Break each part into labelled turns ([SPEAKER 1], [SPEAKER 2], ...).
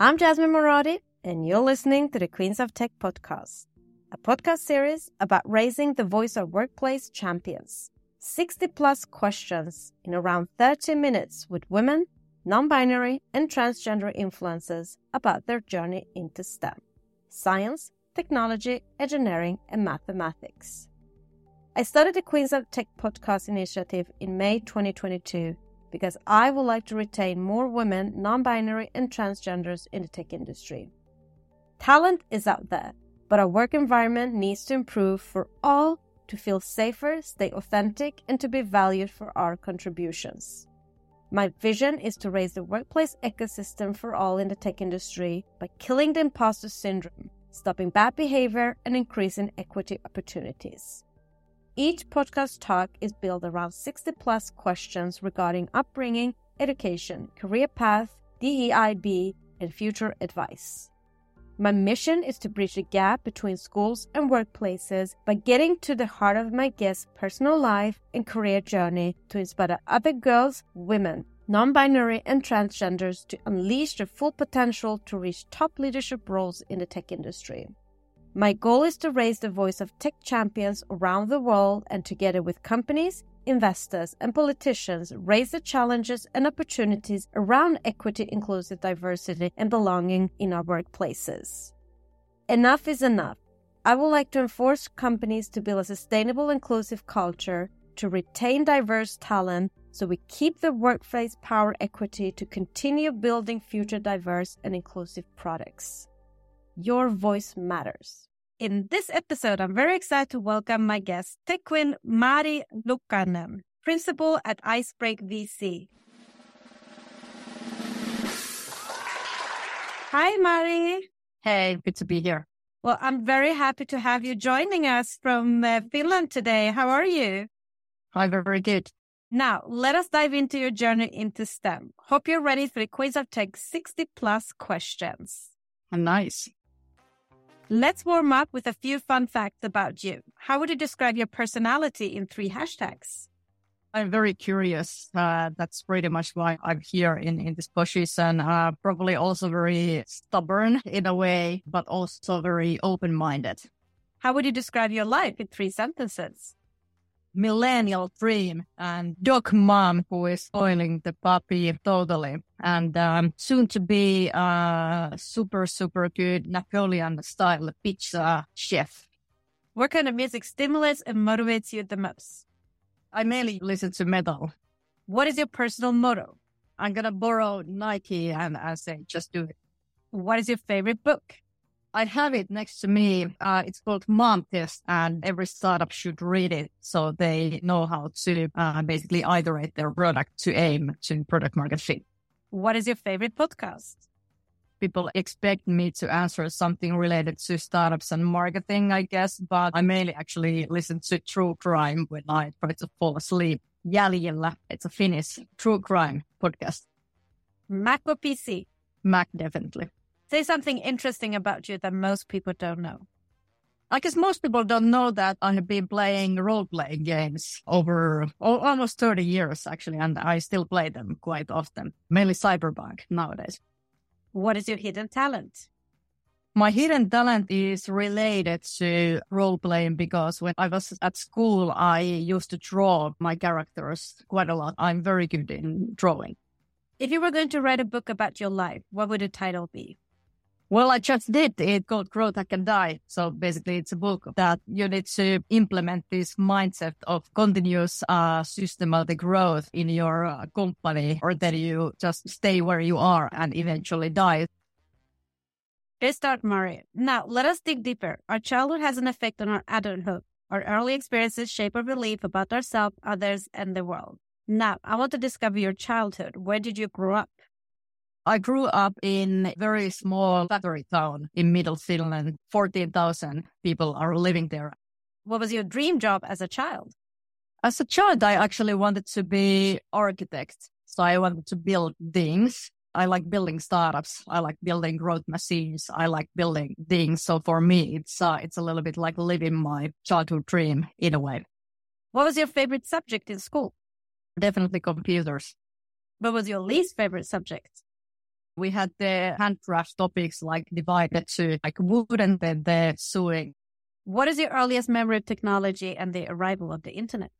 [SPEAKER 1] I'm Jasmine Moradi, and you're listening to the Queens of Tech podcast, a podcast series about raising the voice of workplace champions. 60 plus questions in around 30 minutes with women, non binary, and transgender influencers about their journey into STEM science, technology, engineering, and mathematics. I started the Queens of Tech podcast initiative in May 2022 because I would like to retain more women, non binary, and transgenders in the tech industry. Talent is out there, but our work environment needs to improve for all to feel safer, stay authentic, and to be valued for our contributions. My vision is to raise the workplace ecosystem for all in the tech industry by killing the imposter syndrome, stopping bad behavior, and increasing equity opportunities. Each podcast talk is built around 60 plus questions regarding upbringing, education, career path, DEIB, and future advice. My mission is to bridge the gap between schools and workplaces by getting to the heart of my guests' personal life and career journey to inspire other girls, women, non binary, and transgenders to unleash their full potential to reach top leadership roles in the tech industry. My goal is to raise the voice of tech champions around the world and together with companies, investors, and politicians raise the challenges and opportunities around equity, inclusive diversity, and belonging in our workplaces. Enough is enough. I would like to enforce companies to build a sustainable, inclusive culture, to retain diverse talent, so we keep the workplace power equity to continue building future diverse and inclusive products. Your voice matters. In this episode, I'm very excited to welcome my guest, Tech Queen Mari Luukkainen, principal at Icebreaker VC. Hi, Mari.
[SPEAKER 2] Hey, good to be here.
[SPEAKER 1] Well, I'm very happy to have you joining us from uh, Finland today. How are you?
[SPEAKER 2] I'm very good.
[SPEAKER 1] Now, let us dive into your journey into STEM. Hope you're ready for the Quiz of Tech 60 plus questions.
[SPEAKER 2] Nice.
[SPEAKER 1] Let's warm up with a few fun facts about you. How would you describe your personality in three hashtags?
[SPEAKER 2] I'm very curious. Uh, that's pretty much why I'm here in, in this position. Uh, probably also very stubborn in a way, but also very open minded.
[SPEAKER 1] How would you describe your life in three sentences?
[SPEAKER 2] Millennial dream and dog mom who is spoiling the puppy totally. And um, soon to be a super super good napoleon style pizza chef.
[SPEAKER 1] What kind of music stimulates and motivates you the most?
[SPEAKER 2] I mainly listen to metal.
[SPEAKER 1] What is your personal motto?
[SPEAKER 2] I'm gonna borrow nike and i say just do it.
[SPEAKER 1] What is your favorite book
[SPEAKER 2] I have it next to me. Uh, it's called Mom Test, and every startup should read it so they know how to uh, basically iterate their product to aim to product market fit.
[SPEAKER 1] What is your favorite podcast?
[SPEAKER 2] People expect me to answer something related to startups and marketing, I guess, but I mainly actually listen to true crime when I try to fall asleep. Yali Jäljellä, it's a Finnish true crime podcast.
[SPEAKER 1] Mac or PC?
[SPEAKER 2] Mac, definitely.
[SPEAKER 1] Say something interesting about you that most people don't know.
[SPEAKER 2] I guess most people don't know that I have been playing role playing games over almost 30 years, actually, and I still play them quite often, mainly Cyberpunk nowadays.
[SPEAKER 1] What is your hidden talent?
[SPEAKER 2] My hidden talent is related to role playing because when I was at school, I used to draw my characters quite a lot. I'm very good in drawing.
[SPEAKER 1] If you were going to write a book about your life, what would the title be?
[SPEAKER 2] Well, I just did. It's called Growth I Can Die. So basically, it's a book that you need to implement this mindset of continuous uh, systematic growth in your uh, company, or that you just stay where you are and eventually die.
[SPEAKER 1] Let's start, Mari. Now, let us dig deeper. Our childhood has an effect on our adulthood. Our early experiences shape our belief about ourselves, others, and the world. Now, I want to discover your childhood. Where did you grow up?
[SPEAKER 2] I grew up in a very small factory town in middle Finland. 14,000 people are living there.
[SPEAKER 1] What was your dream job as a child?
[SPEAKER 2] As a child, I actually wanted to be architect. So I wanted to build things. I like building startups. I like building growth machines. I like building things. So for me, it's uh, it's a little bit like living my childhood dream in a way.
[SPEAKER 1] What was your favorite subject in school?
[SPEAKER 2] Definitely computers.
[SPEAKER 1] What was your least favorite subject?
[SPEAKER 2] We had the handcraft topics like divided to like wood and then the sewing.
[SPEAKER 1] What is your earliest memory of technology and the arrival of the internet?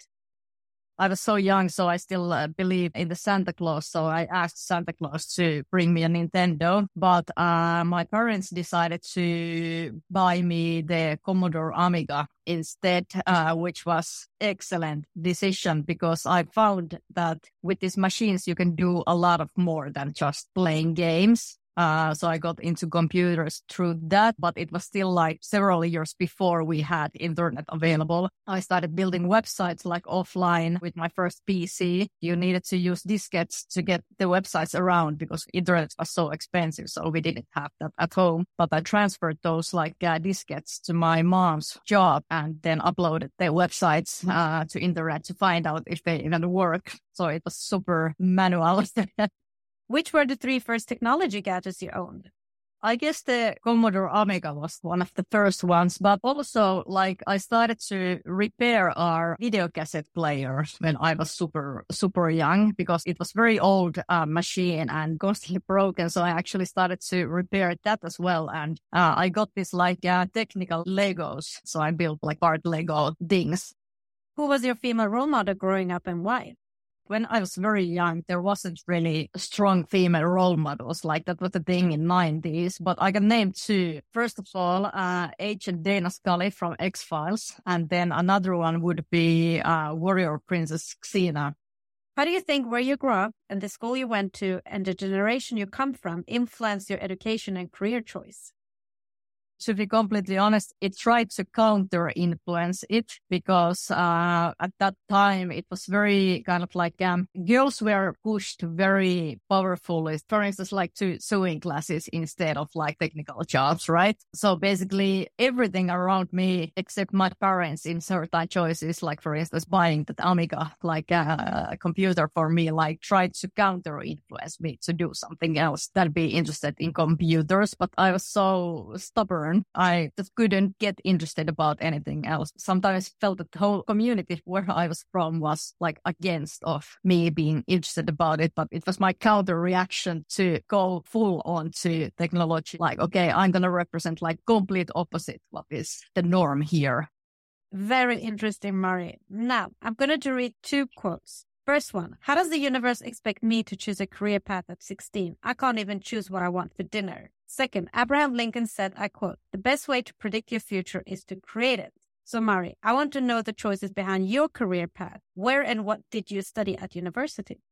[SPEAKER 2] I was so young, so I still uh, believe in the Santa Claus. So I asked Santa Claus to bring me a Nintendo, but uh, my parents decided to buy me the Commodore Amiga instead, uh, which was excellent decision because I found that with these machines you can do a lot of more than just playing games. Uh, so I got into computers through that, but it was still like several years before we had internet available. I started building websites like offline with my first PC. You needed to use diskettes to get the websites around because internet was so expensive. So we didn't have that at home, but I transferred those like uh, diskettes to my mom's job and then uploaded the websites uh, to internet to find out if they even work. So it was super manual.
[SPEAKER 1] Which were the three first technology gadgets you owned?
[SPEAKER 2] I guess the Commodore Amiga was one of the first ones, but also like I started to repair our video cassette player when I was super, super young because it was very old uh, machine and constantly broken. So I actually started to repair that as well. And uh, I got this like uh, technical Legos. So I built like part Lego things.
[SPEAKER 1] Who was your female role model growing up and why?
[SPEAKER 2] When I was very young, there wasn't really strong female role models. Like that was the thing in 90s, but I can name two. First of all, uh, Agent Dana Scully from X-Files. And then another one would be, uh, Warrior Princess Xena.
[SPEAKER 1] How do you think where you grew up and the school you went to and the generation you come from influenced your education and career choice?
[SPEAKER 2] To be completely honest, it tried to counter influence it because uh, at that time it was very kind of like um, girls were pushed very powerfully, for instance, like to sewing classes instead of like technical jobs, right? So basically everything around me except my parents in certain choices, like for instance, buying that Amiga, like uh, a computer for me, like tried to counter influence me to do something else that be interested in computers. But I was so stubborn I just couldn't get interested about anything else. Sometimes felt that the whole community where I was from was like against of me being interested about it, but it was my counter reaction to go full on to technology. Like, okay, I'm going to represent like complete opposite what is the norm here.
[SPEAKER 1] Very interesting, Mari. Now I'm gonna to read two quotes. First one, how does the universe expect me to choose a career path at 16? I can't even choose what I want for dinner. Second, Abraham Lincoln said, I quote, the best way to predict your future is to create it. So, Mari, I want to know the choices behind your career path. Where and what did you study at university?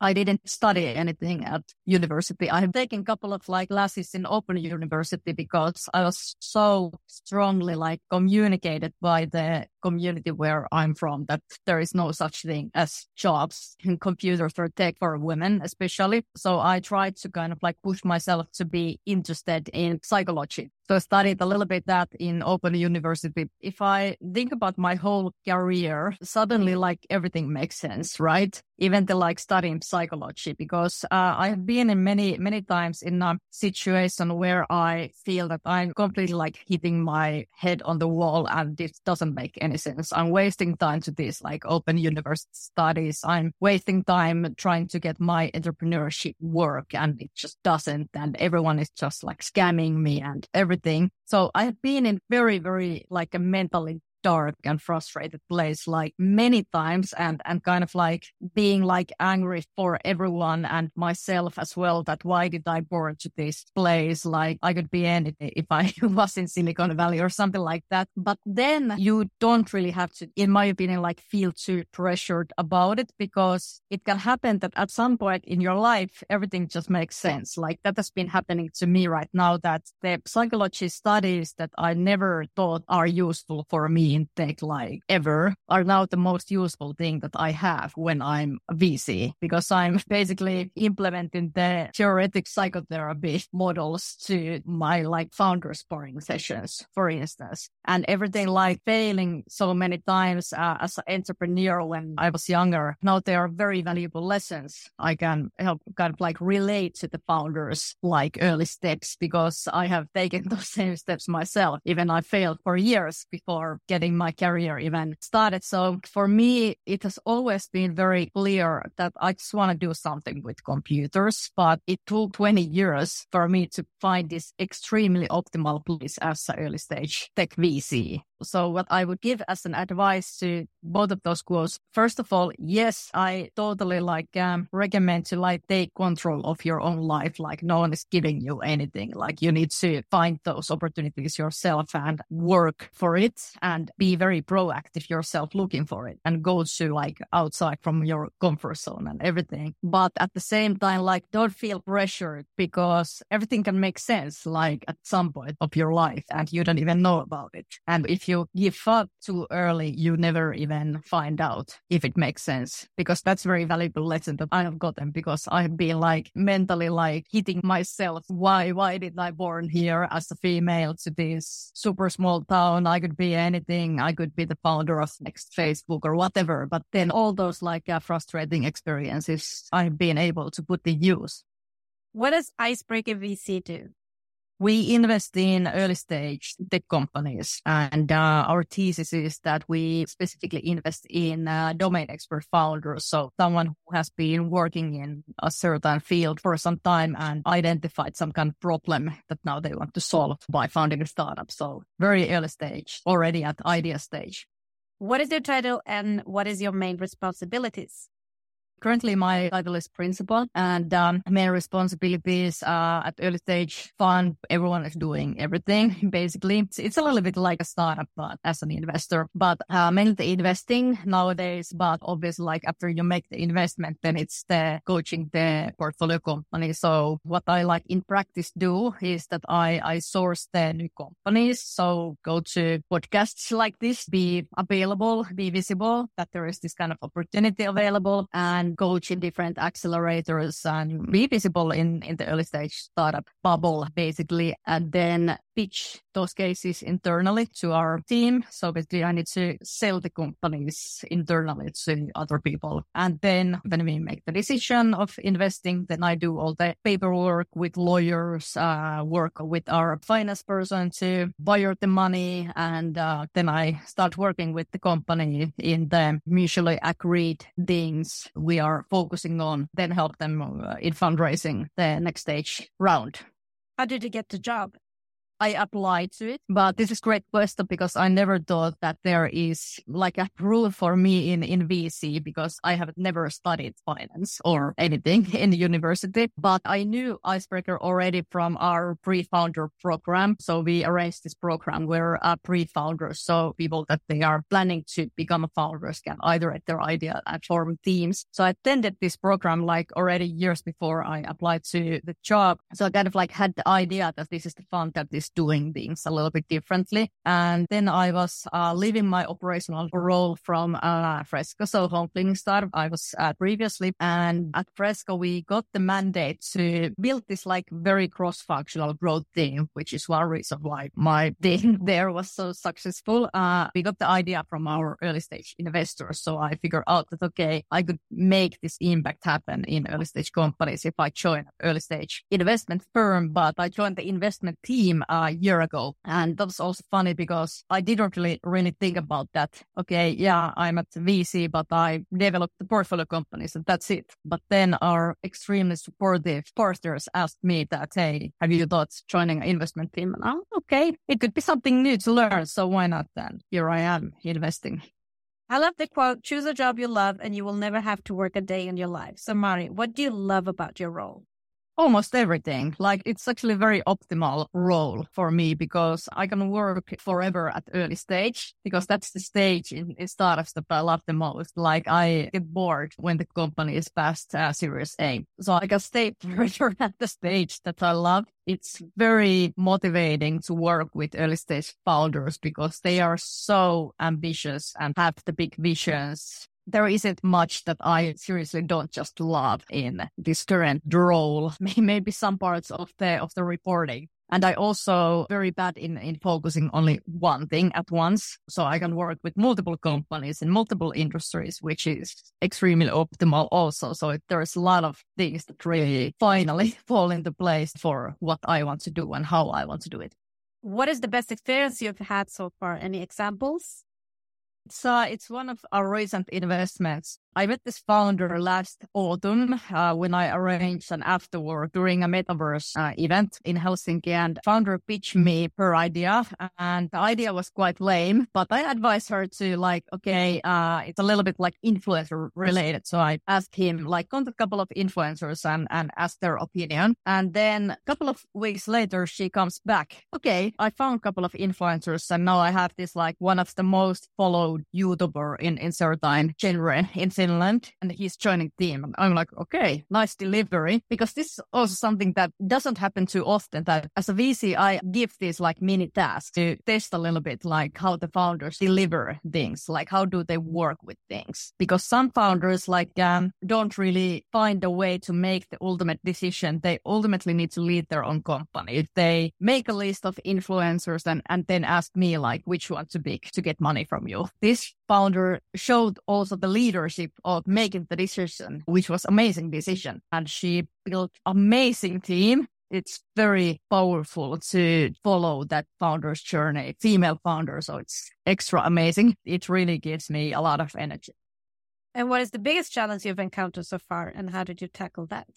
[SPEAKER 2] I didn't study anything at university. I have taken a couple of like classes in open university because I was so strongly like communicated by the community where I'm from that there is no such thing as jobs in computers or tech for women, especially. So I tried to kind of like push myself to be interested in psychology. So I studied a little bit that in open university. If I think about my whole career, suddenly like everything makes sense, right? Even the like studying psychology, because uh, I have been in many, many times in a situation where I feel that I'm completely like hitting my head on the wall and this doesn't make any sense. I'm wasting time to this like open university studies. I'm wasting time trying to get my entrepreneurship work and it just doesn't. And everyone is just like scamming me and everything. So I have been in very, very like a mentally dark and frustrated place like many times and and kind of like being like angry for everyone and myself as well that why did I born to this place? Like I could be anything if I was in Silicon Valley or something like that. But then you don't really have to in my opinion like feel too pressured about it because it can happen that at some point in your life everything just makes sense. Like that has been happening to me right now that the psychology studies that I never thought are useful for me in tech like ever are now the most useful thing that I have when I'm a VC because I'm basically implementing the theoretic psychotherapy models to my like founder sparring sessions, for instance, and everything like failing so many times uh, as an entrepreneur when I was younger. Now they are very valuable lessons. I can help kind of like relate to the founders like early steps because I have taken those same steps myself. Even I failed for years before getting getting my career even started. So for me, it has always been very clear that I just want to do something with computers, but it took 20 years for me to find this extremely optimal place as an early stage tech VC. So what I would give as an advice to both of those quotes, first of all, yes, I totally like um, recommend to like take control of your own life. Like no one is giving you anything. Like you need to find those opportunities yourself and work for it and be very proactive yourself looking for it and go to like outside from your comfort zone and everything. But at the same time, like don't feel pressured because everything can make sense like at some point of your life and you don't even know about it. And if you give up too early, you never even find out if it makes sense because that's very valuable lesson that I have gotten because I've been like mentally like hitting myself. Why, why did I born here as a female to this super small town? I could be anything. I could be the founder of next Facebook or whatever. But then all those like uh, frustrating experiences I've been able to put in use.
[SPEAKER 1] What does Icebreaker VC do?
[SPEAKER 2] We invest in early stage tech companies and uh, our thesis is that we specifically invest in uh, domain expert founders. So someone who has been working in a certain field for some time and identified some kind of problem that now they want to solve by founding a startup. So very early stage, already at idea stage.
[SPEAKER 1] What is your title and what is your main responsibilities?
[SPEAKER 2] Currently, my title is principal, and um, main responsibilities uh, at early stage fund. Everyone is doing everything basically. It's, it's, a little bit like a startup, but as an investor, but uh, mainly the investing nowadays. But obviously, like after you make the investment, then it's the coaching the portfolio company. So what I like in practice do is that I I source the new companies. So go to podcasts like this, be available, be visible that there is this kind of opportunity available, and coach in different accelerators and be visible in, in the early stage startup bubble, basically. And then pitch those cases internally to our team. So basically I need to sell the companies internally to other people. And then when we make the decision of investing, then I do all the paperwork with lawyers, uh, work with our finance person to wire the money. And uh, then I start working with the company in the mutually agreed things we are focusing on, then help them uh, in fundraising the next stage round.
[SPEAKER 1] How did you get the job?
[SPEAKER 2] I applied to it. But this is great question because I never thought that there is like a rule for me in, in VC because I have never studied finance or anything in university. But I knew Icebreaker already from our pre-founder program. So we arranged this program where uh, pre-founders, so people that they are planning to become a founders can either at their idea and form teams. So I attended this program like already years before I applied to the job. So I kind of like had the idea that this is the fund that this doing things a little bit differently. And then I was uh, leaving my operational role from uh, Freska, so home cleaning startup I was at previously. And at Freska, we got the mandate to build this like very cross-functional growth team, which is one reason why my team there was so successful. Uh, we got the idea from our early stage investors. So I figured out that, okay, I could make this impact happen in early stage companies if I join an early stage investment firm, but I joined the investment team uh, a year ago. And that was also funny because I didn't really, really think about that. Okay. Yeah, I'm at VC, but I developed the portfolio companies and that's it. But then our extremely supportive partners asked me that, Hey, have you thought joining an investment team? And, oh, okay. It could be something new to learn. So why not then? Here I am investing.
[SPEAKER 1] I love the quote, choose a job you love and you will never have to work a day in your life. So Mari, what do you love about your role?
[SPEAKER 2] Almost everything. Like it's actually a very optimal role for me because I can work forever at early stage because that's the stage in, in startups that I love the most. Like I get bored when the company is past uh, Series A. So I can stay forever at the stage that I love. It's very motivating to work with early stage founders because they are so ambitious and have the big visions there isn't much that I seriously don't just love in this current role. Maybe some parts of the of the reporting. And I also very bad in, in focusing only one thing at once. So I can work with multiple companies in multiple industries, which is extremely optimal also. So there's a lot of things that really finally fall into place for what I want to do and how I want to do it.
[SPEAKER 1] What is the best experience you've had so far? Any examples?
[SPEAKER 2] Uh, it's one of our recent investments. I met this founder last autumn uh, when I arranged an afterwork during a metaverse uh, event in Helsinki, and founder pitched me her idea, and the idea was quite lame. But I advised her to like, okay, uh, it's a little bit like influencer related, so I asked him like contact a couple of influencers and and ask their opinion. And then a couple of weeks later, she comes back. Okay, I found a couple of influencers, and now I have this like one of the most followed YouTuber in, in certain genre in Finland and he's joining team. I'm like, okay, nice delivery. Because this is also something that doesn't happen too often that as a VC, I give these like mini tasks to test a little bit like how the founders deliver things, like how do they work with things? Because some founders like um, don't really find a way to make the ultimate decision. They ultimately need to lead their own company. If they make a list of influencers and, and then ask me like which one to pick to get money from you, this founder showed also the leadership of making the decision, which was amazing decision. And she built amazing team. It's very powerful to follow that founder's journey, female founder. So it's extra amazing. It really gives me a lot of energy.
[SPEAKER 1] And what is the biggest challenge you've encountered so far and how did you tackle that?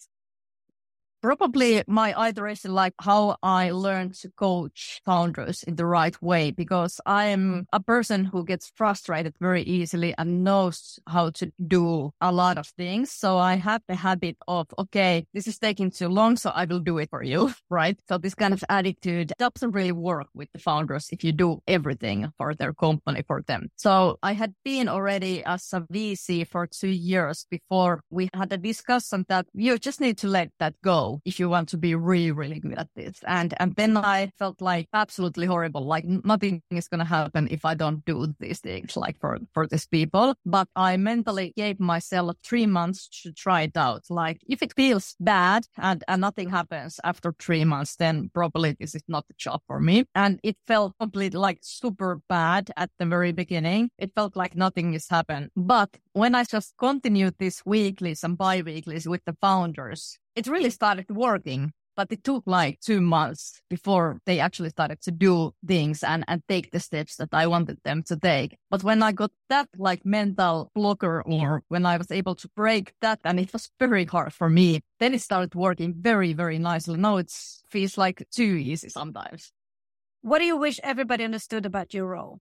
[SPEAKER 2] Probably my iteration, like how I learned to coach founders in the right way, because I am mm-hmm. a person who gets frustrated very easily and knows how to do a lot of things. So I have the habit of, okay, this is taking too long, so I will do it for you, right? So this kind of attitude doesn't really work with the founders if you do everything for their company for them. So I had been already as a VC for two years before we had a discussion that you just need to let that go if you want to be really, really good at this. And, and then I felt like absolutely horrible. Like nothing is to happen if I don't do these things like for, for these people. But I mentally gave myself three months to try it out. Like if it feels bad and, and nothing happens after three months, then probably this is not the job for me. And it felt completely like super bad at the very beginning. It felt like nothing is happened. But when I just continued these weeklies and bi-weeklies with the founders, it really started working. But it took like two months before they actually started to do things and, and take the steps that I wanted them to take. But when I got that like mental blocker or when I was able to break that and it was very hard for me, then it started working very, very nicely. Now it feels like too easy sometimes.
[SPEAKER 1] What do you wish everybody understood about your role?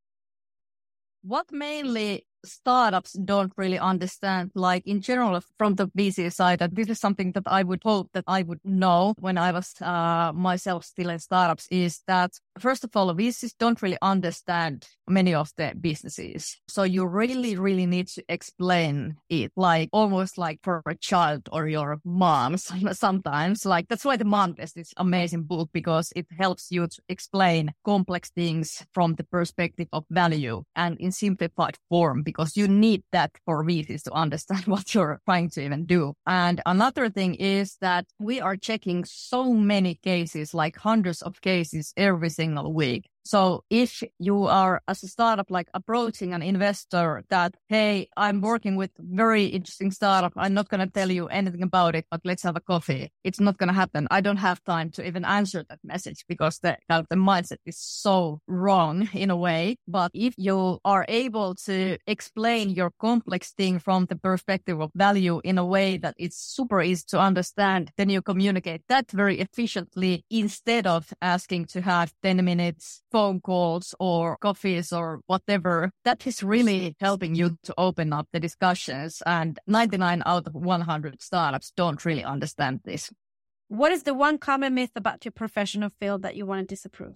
[SPEAKER 2] What mainly startups don't really understand, like in general from the VC side, that this is something that I would hope that I would know when I was uh, myself still in startups is that first of all, VCs don't really understand many of the businesses. So you really, really need to explain it like almost like for a child or your mom sometimes. Like that's why the mom test is amazing book because it helps you to explain complex things from the perspective of value and in simplified form because you need that for VCs to understand what you're trying to even do. And another thing is that we are checking so many cases, like hundreds of cases every single week. So if you are as a startup, like approaching an investor that, Hey, I'm working with very interesting startup. I'm not going to tell you anything about it, but let's have a coffee. It's not going to happen. I don't have time to even answer that message because the, the mindset is so wrong in a way. But if you are able to explain your complex thing from the perspective of value in a way that it's super easy to understand, then you communicate that very efficiently instead of asking to have 10 minutes phone calls or coffees or whatever, that is really helping you to open up the discussions. And 99 out of 100 startups don't really understand this.
[SPEAKER 1] What is the one common myth about your professional field that you want to disapprove?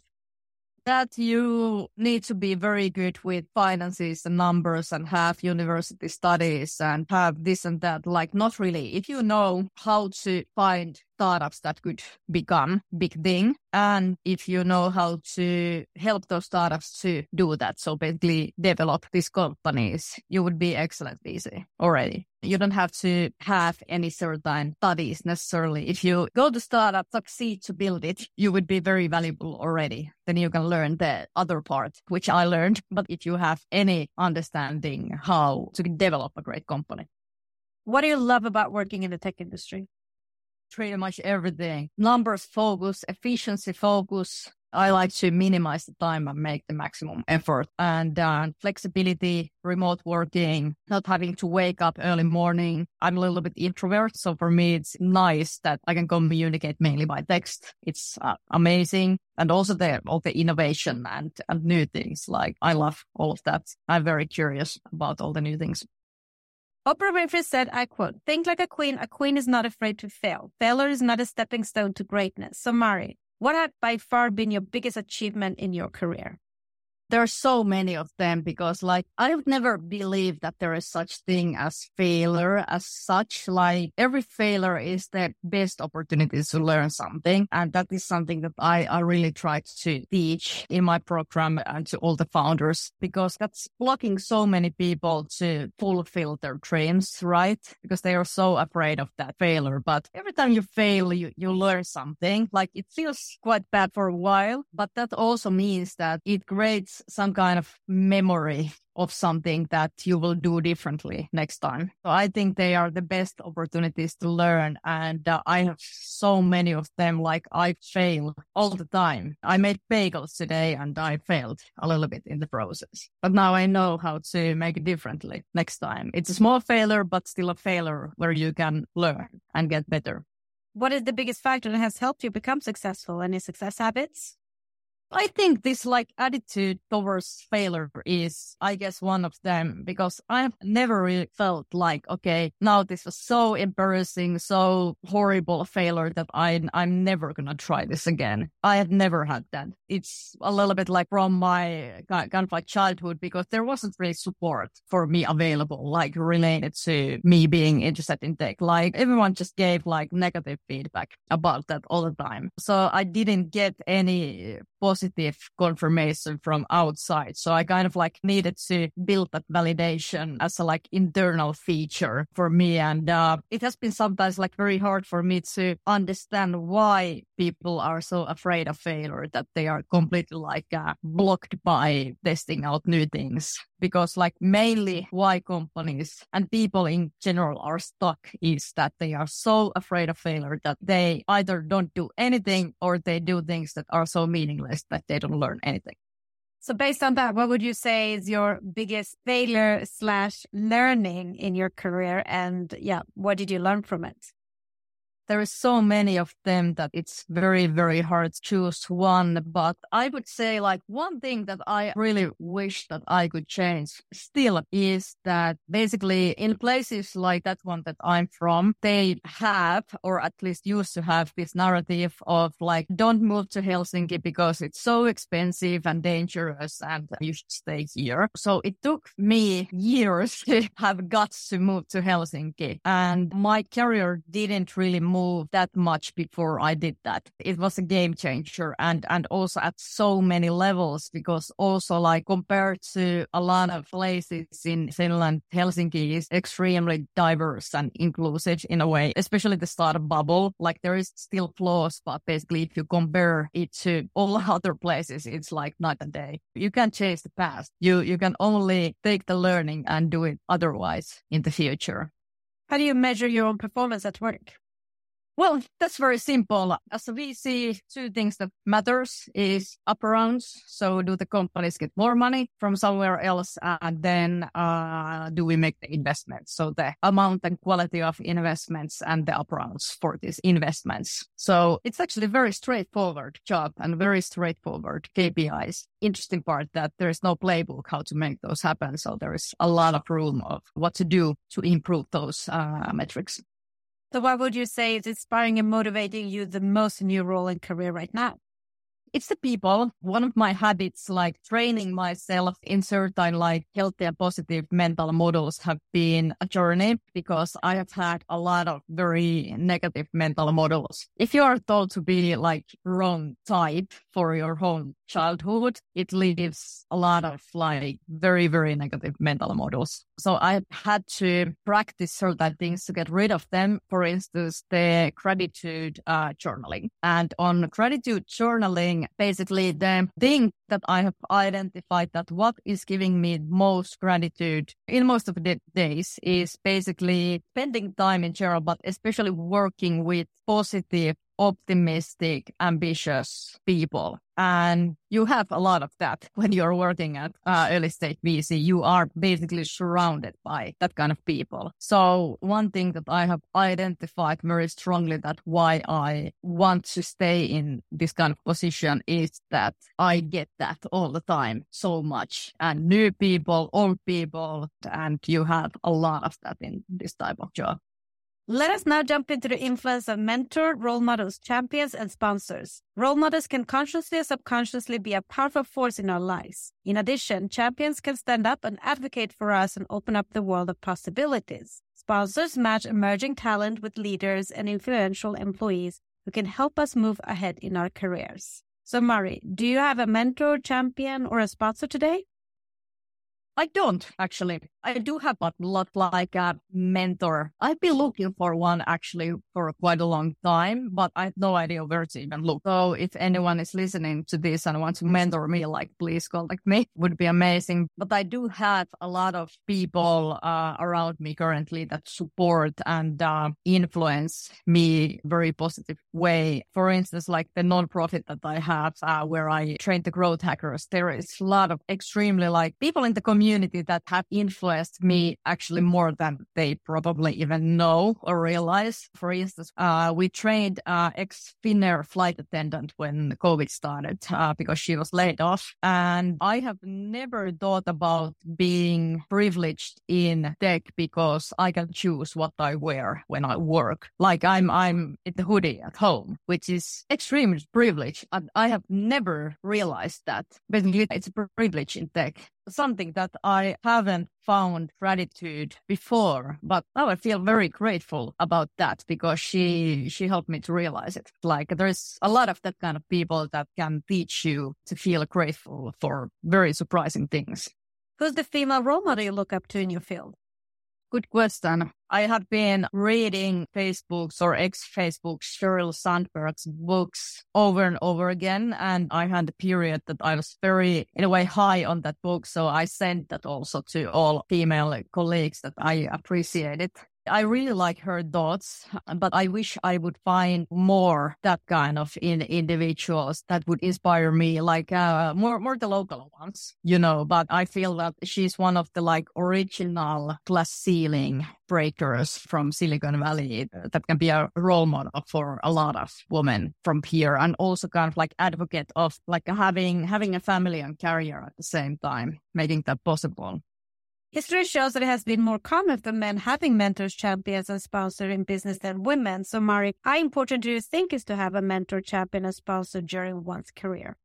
[SPEAKER 2] that you need to be very good with finances and numbers and have university studies and have this and that. Like, not really. If you know how to find startups that could become big thing. And if you know how to help those startups to do that, so basically develop these companies, you would be excellent VC already. You don't have to have any certain studies necessarily. If you go to startup, succeed to build it, you would be very valuable already. Then you can learn the other part, which I learned. But if you have any understanding how to develop a great company.
[SPEAKER 1] What do you love about working in the tech industry?
[SPEAKER 2] Pretty much everything. Numbers focus, efficiency focus, I like to minimize the time and make the maximum effort and uh, flexibility, remote working, not having to wake up early morning. I'm a little bit introvert. So for me, it's nice that I can communicate mainly by text. It's uh, amazing. And also the, all the innovation and, and new things. Like I love all of that. I'm very curious about all the new things.
[SPEAKER 1] Oprah Winfrey said, I quote, think like a queen. A queen is not afraid to fail. Failure is not a stepping stone to greatness. So Mari, what had by far been your biggest achievement in your career?
[SPEAKER 2] There are so many of them because like i would never believe that there is such thing as failure as such. Like every failure is the best opportunity to learn something. And that is something that I, I really try to teach in my program and to all the founders because that's blocking so many people to fulfill their dreams, right? Because they are so afraid of that failure. But every time you fail, you, you learn something. Like it feels quite bad for a while, but that also means that it creates some kind of memory of something that you will do differently next time. So I think they are the best opportunities to learn. And uh, I have so many of them. Like I fail all the time. I made bagels today and I failed a little bit in the process, but now I know how to make it differently next time. It's a small failure, but still a failure where you can learn and get better.
[SPEAKER 1] What is the biggest factor that has helped you become successful? Any success habits?
[SPEAKER 2] I think this like attitude towards failure is, I guess, one of them because I've never really felt like, okay, now this was so embarrassing, so horrible a failure that I, I'm never going to try this again. I have never had that. It's a little bit like from my kind of like childhood because there wasn't really support for me available, like related to me being interested in tech. Like everyone just gave like negative feedback about that all the time. So I didn't get any positive confirmation from outside. So I kind of like needed to build that validation as a like internal feature for me. And uh, it has been sometimes like very hard for me to understand why people are so afraid of failure that they are completely like uh, blocked by testing out new things because like mainly why companies and people in general are stuck is that they are so afraid of failure that they either don't do anything or they do things that are so meaningless that they don't learn anything.
[SPEAKER 1] So based on that, what would you say is your biggest failure slash learning in your career? And yeah, what did you learn from it?
[SPEAKER 2] There is so many of them that it's very, very hard to choose one. But I would say like one thing that I really wish that I could change still is that basically in places like that one that I'm from, they have, or at least used to have this narrative of like, don't move to Helsinki because it's so expensive and dangerous and you should stay here. So it took me years to have guts to move to Helsinki and my career didn't really move move that much before I did that. It was a game changer and, and also at so many levels because also like compared to a lot of places in Finland, Helsinki is extremely diverse and inclusive in a way, especially the startup bubble. Like there is still flaws, but basically if you compare it to all other places, it's like night and day. You can't change the past. You, you can only take the learning and do it otherwise in the future.
[SPEAKER 1] How do you measure your own performance at work?
[SPEAKER 2] Well, that's very simple. As a VC, two things that matters is up rounds. So do the companies get more money from somewhere else? And then, uh, do we make the investments? So the amount and quality of investments and the up rounds for these investments. So it's actually a very straightforward job and very straightforward KPIs. Interesting part that there is no playbook how to make those happen. So there is a lot of room of what to do to improve those uh, metrics.
[SPEAKER 1] So, what would you say is inspiring and motivating you the most in your role and career right now?
[SPEAKER 2] It's the people. One of my habits, like training myself in certain like healthy and positive mental models have been a journey because I have had a lot of very negative mental models. If you are told to be like wrong type for your own childhood, it leaves a lot of like very, very negative mental models. So I had to practice certain things to get rid of them. For instance, the gratitude uh, journaling and on gratitude journaling, basically the thing that I have identified that what is giving me most gratitude in most of the days is basically spending time in general, but especially working with positive optimistic, ambitious people. And you have a lot of that when you're working at uh, early stage VC. You are basically surrounded by that kind of people. So one thing that I have identified very strongly that why I want to stay in this kind of position is that I get that all the time so much and new people, old people, and you have a lot of that in this type of job.
[SPEAKER 1] Let us now jump into the influence of mentor, role models, champions, and sponsors. Role models can consciously or subconsciously be a powerful force in our lives. In addition, champions can stand up and advocate for us and open up the world of possibilities. Sponsors match emerging talent with leaders and influential employees who can help us move ahead in our careers. So, Mari, do you have a mentor, champion, or a sponsor today?
[SPEAKER 2] I don't actually. I do have a lot like a mentor. I've been looking for one actually for quite a long time, but I have no idea where to even look. So if anyone is listening to this and wants to mentor me, like please contact me. Would be amazing. But I do have a lot of people uh, around me currently that support and uh, influence me very positive way. For instance, like the nonprofit that I have uh, where I train the growth hackers, there is a lot of extremely like people in the community that have me actually more than they probably even know or realize. For instance, uh, we trained uh, ex Finnair flight attendant when COVID started uh, because she was laid off. And I have never thought about being privileged in tech because I can choose what I wear when I work. Like I'm, I'm in the hoodie at home, which is extremely privilege. And I have never realized that. Basically, it's a privilege in tech something that I haven't found gratitude before, but now I feel very grateful about that because she she helped me to realize it. Like there's a lot of that kind of people that can teach you to feel grateful for very surprising things.
[SPEAKER 1] Who's the female role model you look up to in your field?
[SPEAKER 2] Good question. I have been reading Facebook's or ex-Facebook Sheryl Sandberg's books over and over again. And I had a period that I was very, in a way, high on that book. So I sent that also to all female colleagues that I appreciated. I really like her thoughts, but I wish I would find more that kind of in individuals that would inspire me, like uh, more more the local ones, you know. But I feel that she's one of the like original glass ceiling breakers from Silicon Valley that can be a role model for a lot of women from here, and also kind of like advocate of like having having a family and career at the same time, making that possible.
[SPEAKER 1] History shows that it has been more common for men having mentors, champions, and sponsors in business than women. So, Mari, how important do you think is to have a mentor, champion, and sponsor during one's career?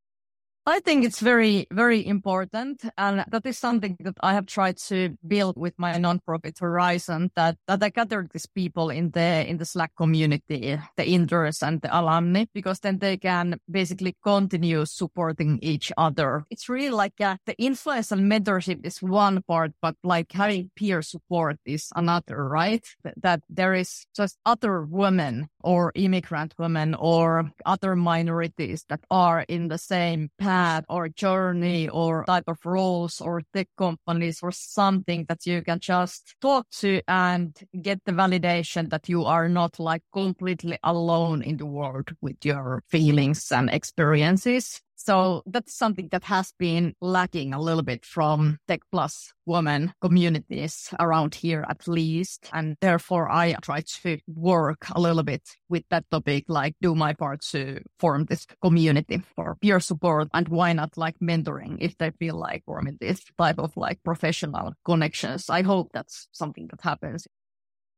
[SPEAKER 2] I think it's very, very important. And that is something that I have tried to build with my nonprofit Herizon that, that I gather these people in the, in the Slack community, the interns and the alumni, because then they can basically continue supporting each other. It's really like uh, the influence and mentorship is one part, but like having peer support is another, right? That there is just other women or immigrant women or other minorities that are in the same path or journey or type of roles or tech companies or something that you can just talk to and get the validation that you are not like completely alone in the world with your feelings and experiences. So that's something that has been lacking a little bit from Tech Plus women communities around here, at least. And therefore, I try to work a little bit with that topic, like do my part to form this community for peer support and why not like mentoring if they feel like forming this type of like professional connections. I hope that's something that happens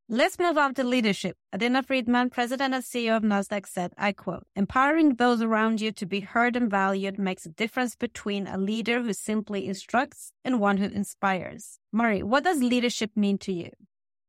[SPEAKER 1] Let's move on to leadership. Adena Friedman, president and CEO of NASDAQ, said, I quote, empowering those around you to be heard and valued makes a difference between a leader who simply instructs and one who inspires. Mari, what does leadership mean to you?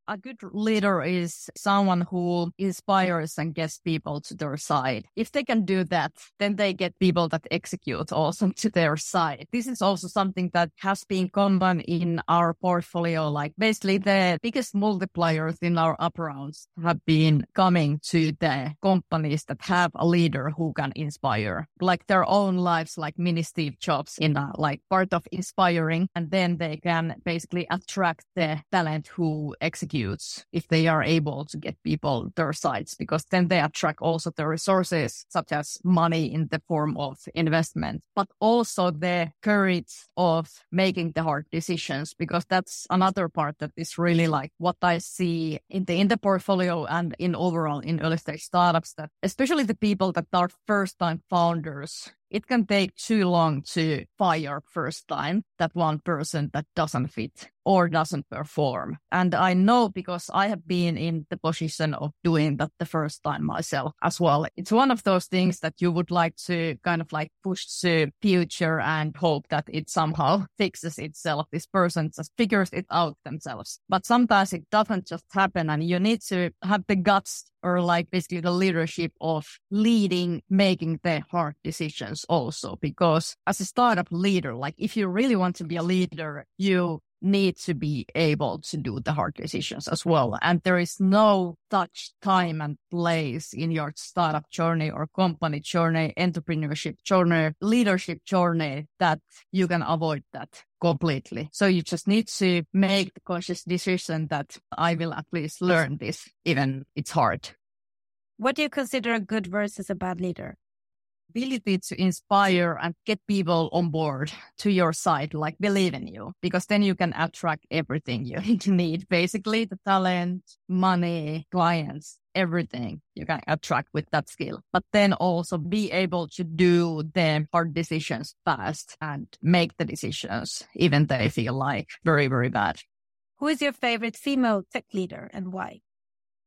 [SPEAKER 2] A good leader is someone who inspires and gets people to their side. If they can do that, then they get people that execute also to their side. This is also something that has been common in our portfolio. Like basically the biggest multipliers in our up rounds have been coming to the companies that have a leader who can inspire like their own lives, like mini Steve Jobs in a like part of inspiring. And then they can basically attract the talent who execute if they are able to get people their sites because then they attract also the resources such as money in the form of investment, but also the courage of making the hard decisions because that's another part that is really like what I see in the in the portfolio and in overall in early stage startups that especially the people that are first time founders it can take too long to fire first time that one person that doesn't fit or doesn't perform. And I know because I have been in the position of doing that the first time myself as well. It's one of those things that you would like to kind of like push to future and hope that it somehow fixes itself. This person just figures it out themselves. But sometimes it doesn't just happen and you need to have the guts or like basically the leadership of leading, making the hard decisions also. Because as a startup leader, like if you really want to be a leader, you need to be able to do the hard decisions as well. And there is no such time and place in your startup journey or company journey, entrepreneurship journey, leadership journey that you can avoid that completely. So you just need to make the conscious decision that I will at least learn this, even it's hard.
[SPEAKER 1] What do you consider a good versus a bad leader?
[SPEAKER 2] Ability to inspire and get people on board to your side, like believe in you, because then you can attract everything you need. Basically, the talent, money, clients, everything you can attract with that skill. But then also be able to do the hard decisions fast and make the decisions, even they feel like very, very bad.
[SPEAKER 1] Who is your favorite female tech leader and why?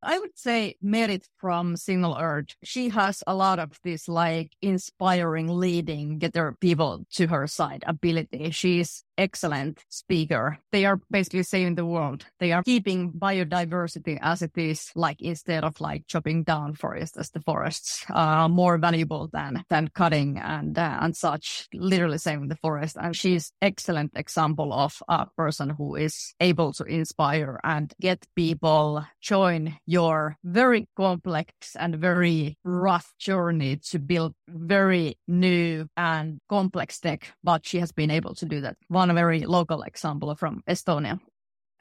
[SPEAKER 2] I would say Merit from Single.Earth. She has a lot of this like inspiring leading, get their people to her side ability. She's excellent speaker. They are basically saving the world. They are keeping biodiversity as it is, like instead of like chopping down forests as the forests are more valuable than than cutting and uh, and such. Literally saving the forest. And she's excellent example of a person who is able to inspire and get people join your very complex and very rough journey to build very new and complex tech. But she has been able to do that. One very local example from Estonia.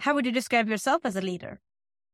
[SPEAKER 1] How would you describe yourself as a leader?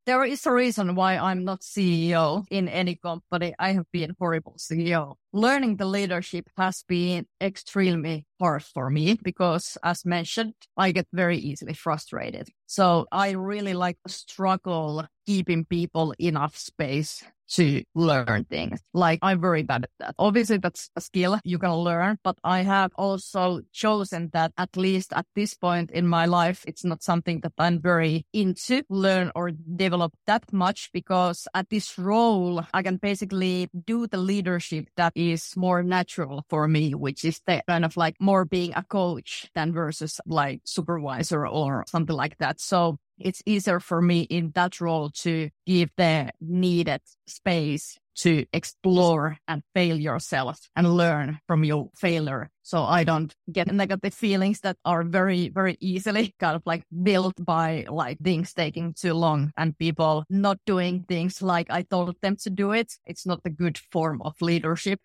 [SPEAKER 2] There is a reason why I'm not CEO in any company. I have been horrible CEO. Learning the leadership has been extremely hard for me because as mentioned, I get very easily frustrated. So I really like struggle keeping people enough space to learn things. Like I'm very bad at that. Obviously that's a skill you can learn, but I have also chosen that at least at this point in my life, it's not something that I'm very into learn or develop that much because at this role, I can basically do the leadership that is more natural for me, which is the kind of like more being a coach than versus like supervisor or something like that. So it's easier for me in that role to give the needed space to explore and fail yourself and learn from your failure. So I don't get negative feelings that are very, very easily kind of like built by like things taking too long and people not doing things like I told them to do it. It's not a good form of leadership.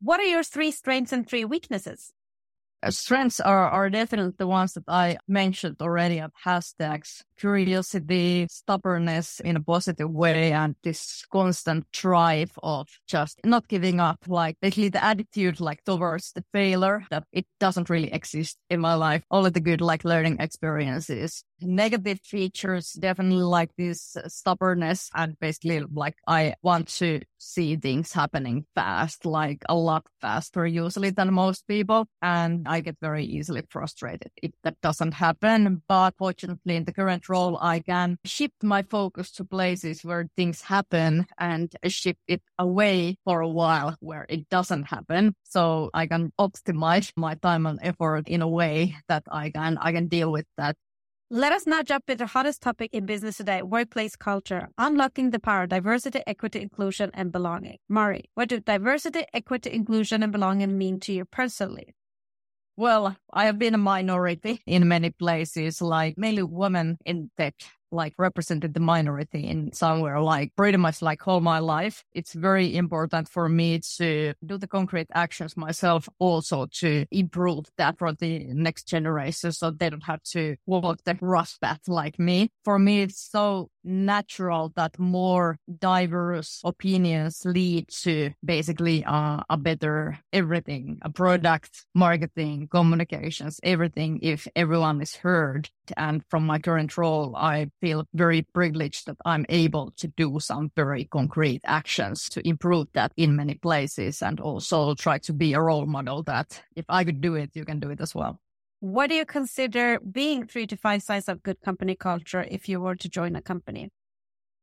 [SPEAKER 1] What are your three strengths and three weaknesses?
[SPEAKER 2] Uh, strengths are, are definitely the ones that I mentioned already of hashtags, curiosity, stubbornness in a positive way, and this constant drive of just not giving up, like basically the attitude like towards the failure that it doesn't really exist in my life. Only the good like learning experiences. Negative features, definitely like this stubbornness and basically like I want to see things happening fast, like a lot faster usually than most people. And I get very easily frustrated if that doesn't happen. But fortunately, in the current role, I can shift my focus to places where things happen and shift it away for a while where it doesn't happen. So I can optimize my time and effort in a way that I can, I can deal with that
[SPEAKER 1] let us now jump into the hottest topic in business today workplace culture, unlocking the power of diversity, equity, inclusion, and belonging. Mari, what do diversity, equity, inclusion, and belonging mean to you personally?
[SPEAKER 2] Well, I have been a minority in many places, like mainly women in tech like represented the minority in somewhere like pretty much like all my life. It's very important for me to do the concrete actions myself also to improve that for the next generation so they don't have to walk the rough path like me. For me, it's so natural that more diverse opinions lead to basically uh, a better everything, a product, marketing, communications, everything if everyone is heard. And from my current role, I feel very privileged that I'm able to do some very concrete actions to improve that in many places and also try to be a role model that if I could do it, you can do it as well.
[SPEAKER 1] What do you consider being three to five signs of good company culture if you were to join a company?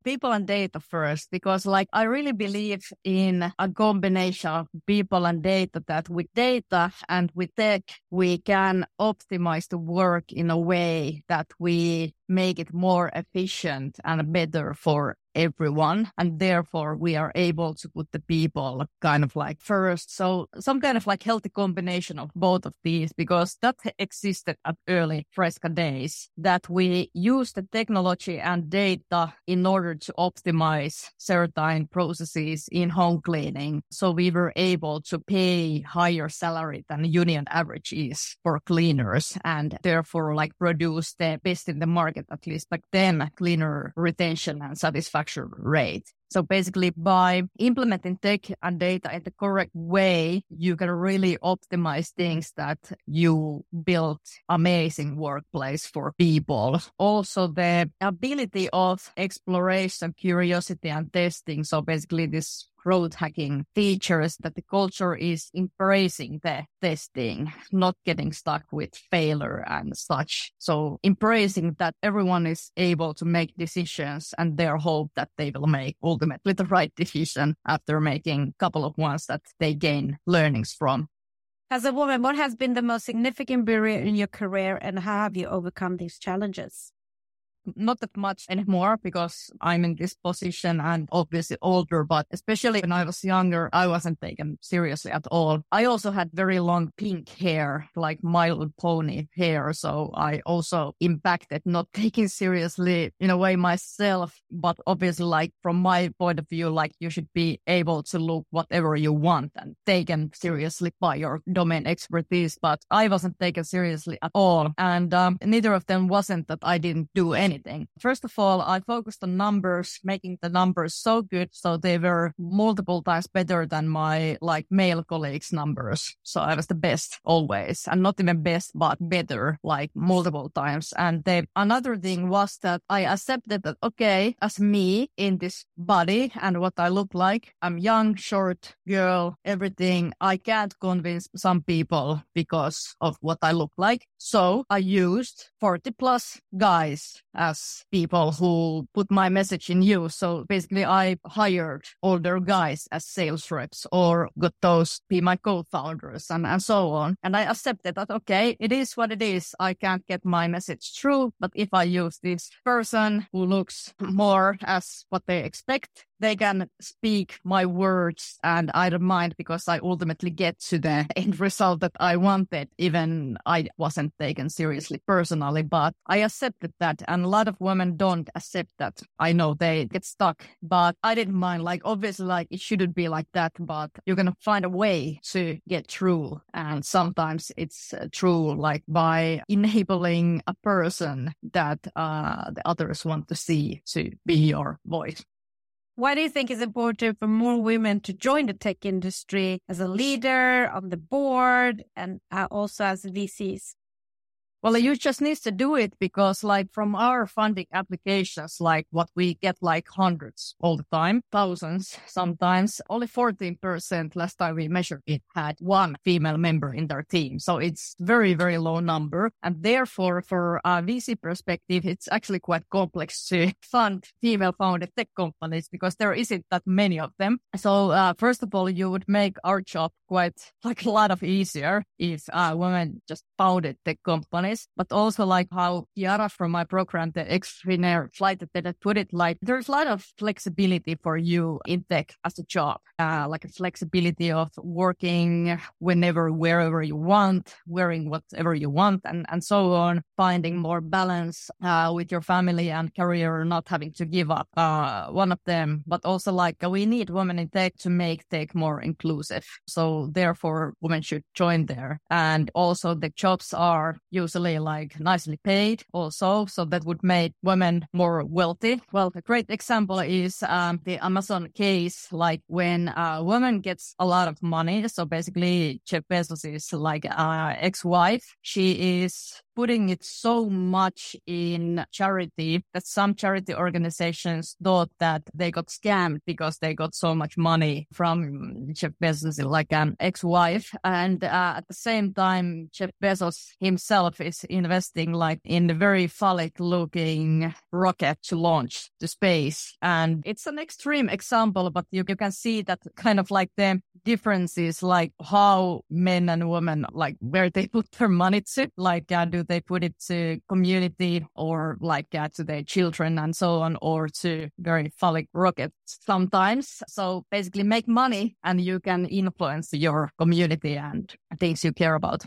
[SPEAKER 2] People and data first because like I really believe in a combination of people and data that with data and with tech we can optimize the work in a way that we make it more efficient and better for everyone. And therefore we are able to put the people kind of like first. So some kind of like healthy combination of both of these because that existed at early Freska days that we use the technology and data in order to optimize certain processes in home cleaning. So we were able to pay higher salary than union average is for cleaners and therefore like produce the best in the market, at least back then, cleaner retention and satisfaction rate. So basically by implementing tech and data in the correct way, you can really optimize things that you build amazing workplace for people. Also the ability of exploration, curiosity and testing. So basically this growth hacking features that the culture is embracing the testing, not getting stuck with failure and such. So embracing that everyone is able to make decisions and their hope that they will make ultimately the right decision after making a couple of ones that they gain learnings from.
[SPEAKER 1] As a woman, what has been the most significant barrier in your career and how have you overcome these challenges?
[SPEAKER 2] Not that much anymore because I'm in this position and obviously older, but especially when I was younger, I wasn't taken seriously at all. I also had very long pink hair, like My Little Pony hair. So I also impacted not taking seriously in a way myself, but obviously like from my point of view, like you should be able to look whatever you want and taken seriously by your domain expertise. But I wasn't taken seriously at all. And um, neither of them wasn't that I didn't do anything First of all, I focused on numbers, making the numbers so good so they were multiple times better than my like male colleagues' numbers. So I was the best always, and not even best, but better, like multiple times. And the another thing was that I accepted that okay, as me in this body and what I look like, I'm young, short girl, everything. I can't convince some people because of what I look like. So I used 40 plus guys as people who put my message in use. So basically I hired older guys as sales reps or got those be my co-founders and, and so on. And I accepted that, okay, it is what it is. I can't get my message through, but if I use this person who looks more as what they expect, they can speak my words and I don't mind because I ultimately get to the end result that I wanted, even I wasn't taken seriously personally, but I accepted that. And a lot of women don't accept that. I know they get stuck, but I didn't mind. Like, obviously, like it shouldn't be like that, but you're going to find a way to get through. And sometimes it's uh, true, like by enabling a person that uh, the others want to see to be your voice.
[SPEAKER 1] Why do you think it's important for more women to join the tech industry as a leader on the board and uh, also as VCs?
[SPEAKER 2] Well, you just need to do it because like from our funding applications, like what we get like hundreds all the time, thousands sometimes, only 14% last time we measured it had one female member in their team. So it's very, very low number. And therefore for a VC perspective, it's actually quite complex to fund female founded tech companies because there isn't that many of them. So uh, first of all, you would make our job quite like a lot of easier if uh, women just founded tech companies families, but also like how Kiara from my program, the ex-trainer flight attendant put it, like there's a lot of flexibility for you in tech as a job, uh, like a flexibility of working whenever, wherever you want, wearing whatever you want and, and so on, finding more balance uh, with your family and career, not having to give up uh, one of them, but also like we need women in tech to make tech more inclusive. So therefore women should join there. And also the jobs are usually like nicely paid also. So that would make women more wealthy. Well, a great example is um, the Amazon case, like when a woman gets a lot of money. So basically Jeff Bezos is like uh, ex-wife. She is putting it so much in charity that some charity organizations thought that they got scammed because they got so much money from Jeff Bezos, like an ex-wife. And uh, at the same time, Jeff Bezos himself is investing like in a very phallic looking rocket to launch to space. And it's an extreme example, but you, you can see that kind of like the differences, like how men and women, like where they put their money to, like uh, do they put it to community or like to their children and so on, or to very phallic rockets sometimes. So basically make money and you can influence your community and things you care about.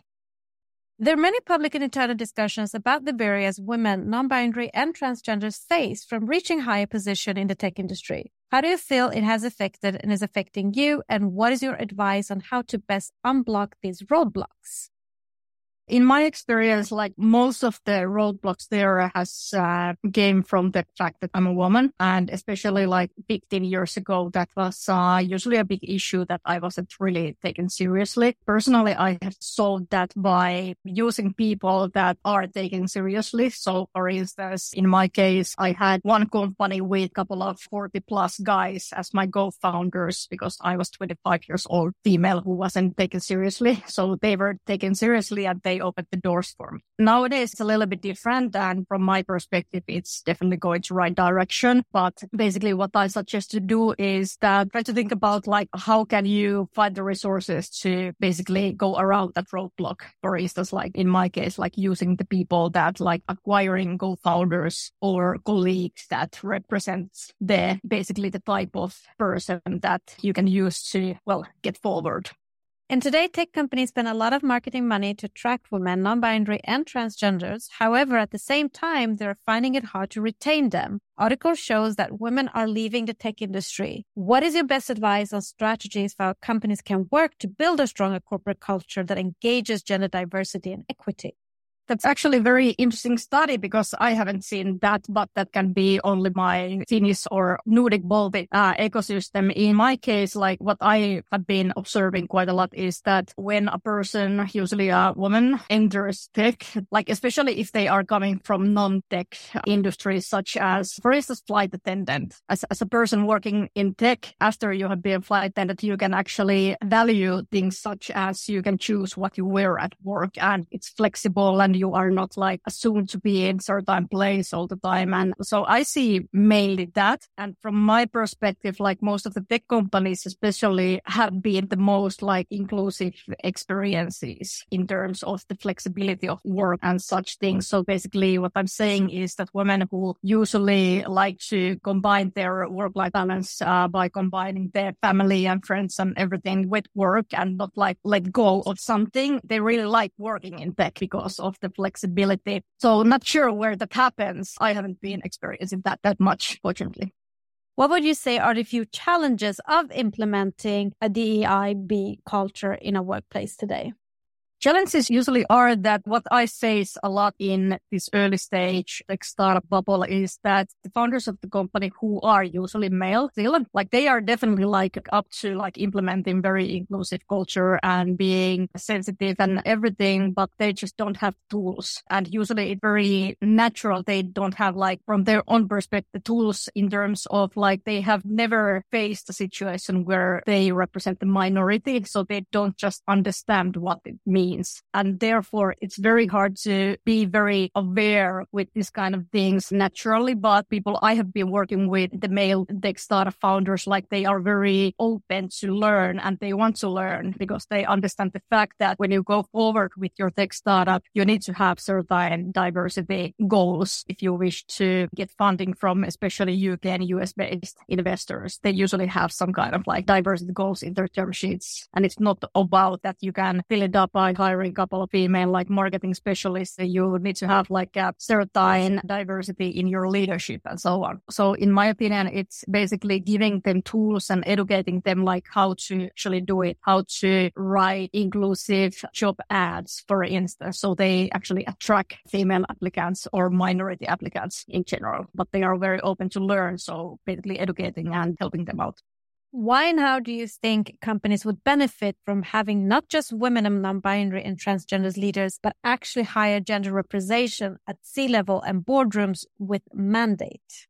[SPEAKER 1] There are many public and internal discussions about the barriers women, non-binary and transgenders face from reaching higher position in the tech industry. How do you feel it has affected and is affecting you? And what is your advice on how to best unblock these roadblocks?
[SPEAKER 2] In my experience, like most of the roadblocks there has uh, came from the fact that I'm a woman, and especially like 15 years ago, that was uh, usually a big issue that I wasn't really taken seriously. Personally, I have solved that by using people that are taken seriously. So, for instance, in my case, I had one company with a couple of 40 plus guys as my co-founders because I was 25 years old female who wasn't taken seriously. So they were taken seriously and they they opened the doors for me. Nowadays, it's a little bit different. And from my perspective, it's definitely going to right direction. But basically what I suggest to do is that try to think about like, how can you find the resources to basically go around that roadblock? For instance, like in my case, like using the people that like acquiring co-founders or colleagues that represents the basically the type of person that you can use to, well, get forward.
[SPEAKER 1] And today, tech companies spend a lot of marketing money to attract women, non binary, and transgenders. However, at the same time, they're finding it hard to retain them. Article shows that women are leaving the tech industry. What is your best advice on strategies for how companies can work to build a stronger corporate culture that engages gender diversity and equity?
[SPEAKER 2] That's actually a very interesting study because I haven't seen that, but that can be only my Finnish or Nordic Baltic uh, ecosystem. In my case, like what I have been observing quite a lot is that when a person, usually a woman, enters tech, like especially if they are coming from non-tech industries, such as, for instance, flight attendant, as, as a person working in tech, after you have been flight attendant, you can actually value things such as you can choose what you wear at work and it's flexible and you are not like assumed to be in certain place all the time. And so I see mainly that. And from my perspective, like most of the tech companies, especially have been the most like inclusive experiences in terms of the flexibility of work and such things. So basically what I'm saying is that women who usually like to combine their work-life balance uh, by combining their family and friends and everything with work and not like let go of something, they really like working in tech because of the flexibility. So not sure where that happens. I haven't been experiencing that that much, fortunately.
[SPEAKER 1] What would you say are the few challenges of implementing a DEIB culture in a workplace today?
[SPEAKER 2] Challenges usually are that what I say a lot in this early stage, like startup bubble is that the founders of the company who are usually male still, like they are definitely like up to like implementing very inclusive culture and being sensitive and everything, but they just don't have tools. And usually it's very natural. They don't have like from their own perspective, tools in terms of like they have never faced a situation where they represent the minority. So they don't just understand what it means machines. And therefore it's very hard to be very aware with this kind of things naturally. But people I have been working with, the male tech startup founders, like they are very open to learn and they want to learn because they understand the fact that when you go forward with your tech startup, you need to have certain diversity goals if you wish to get funding from especially UK and US based investors. They usually have some kind of like diversity goals in their term sheets. And it's not about that you can fill it up by hiring a couple of female like marketing specialists. You would need to have like a certain diversity in your leadership and so on. So in my opinion, it's basically giving them tools and educating them like how to actually do it, how to write inclusive job ads, for instance. So they actually attract female applicants or minority applicants in general, but they are very open to learn. So basically educating and helping them out.
[SPEAKER 1] Why and how do you think companies would benefit from having not just women and non binary and transgender leaders, but actually higher gender representation at C level and boardrooms with mandate?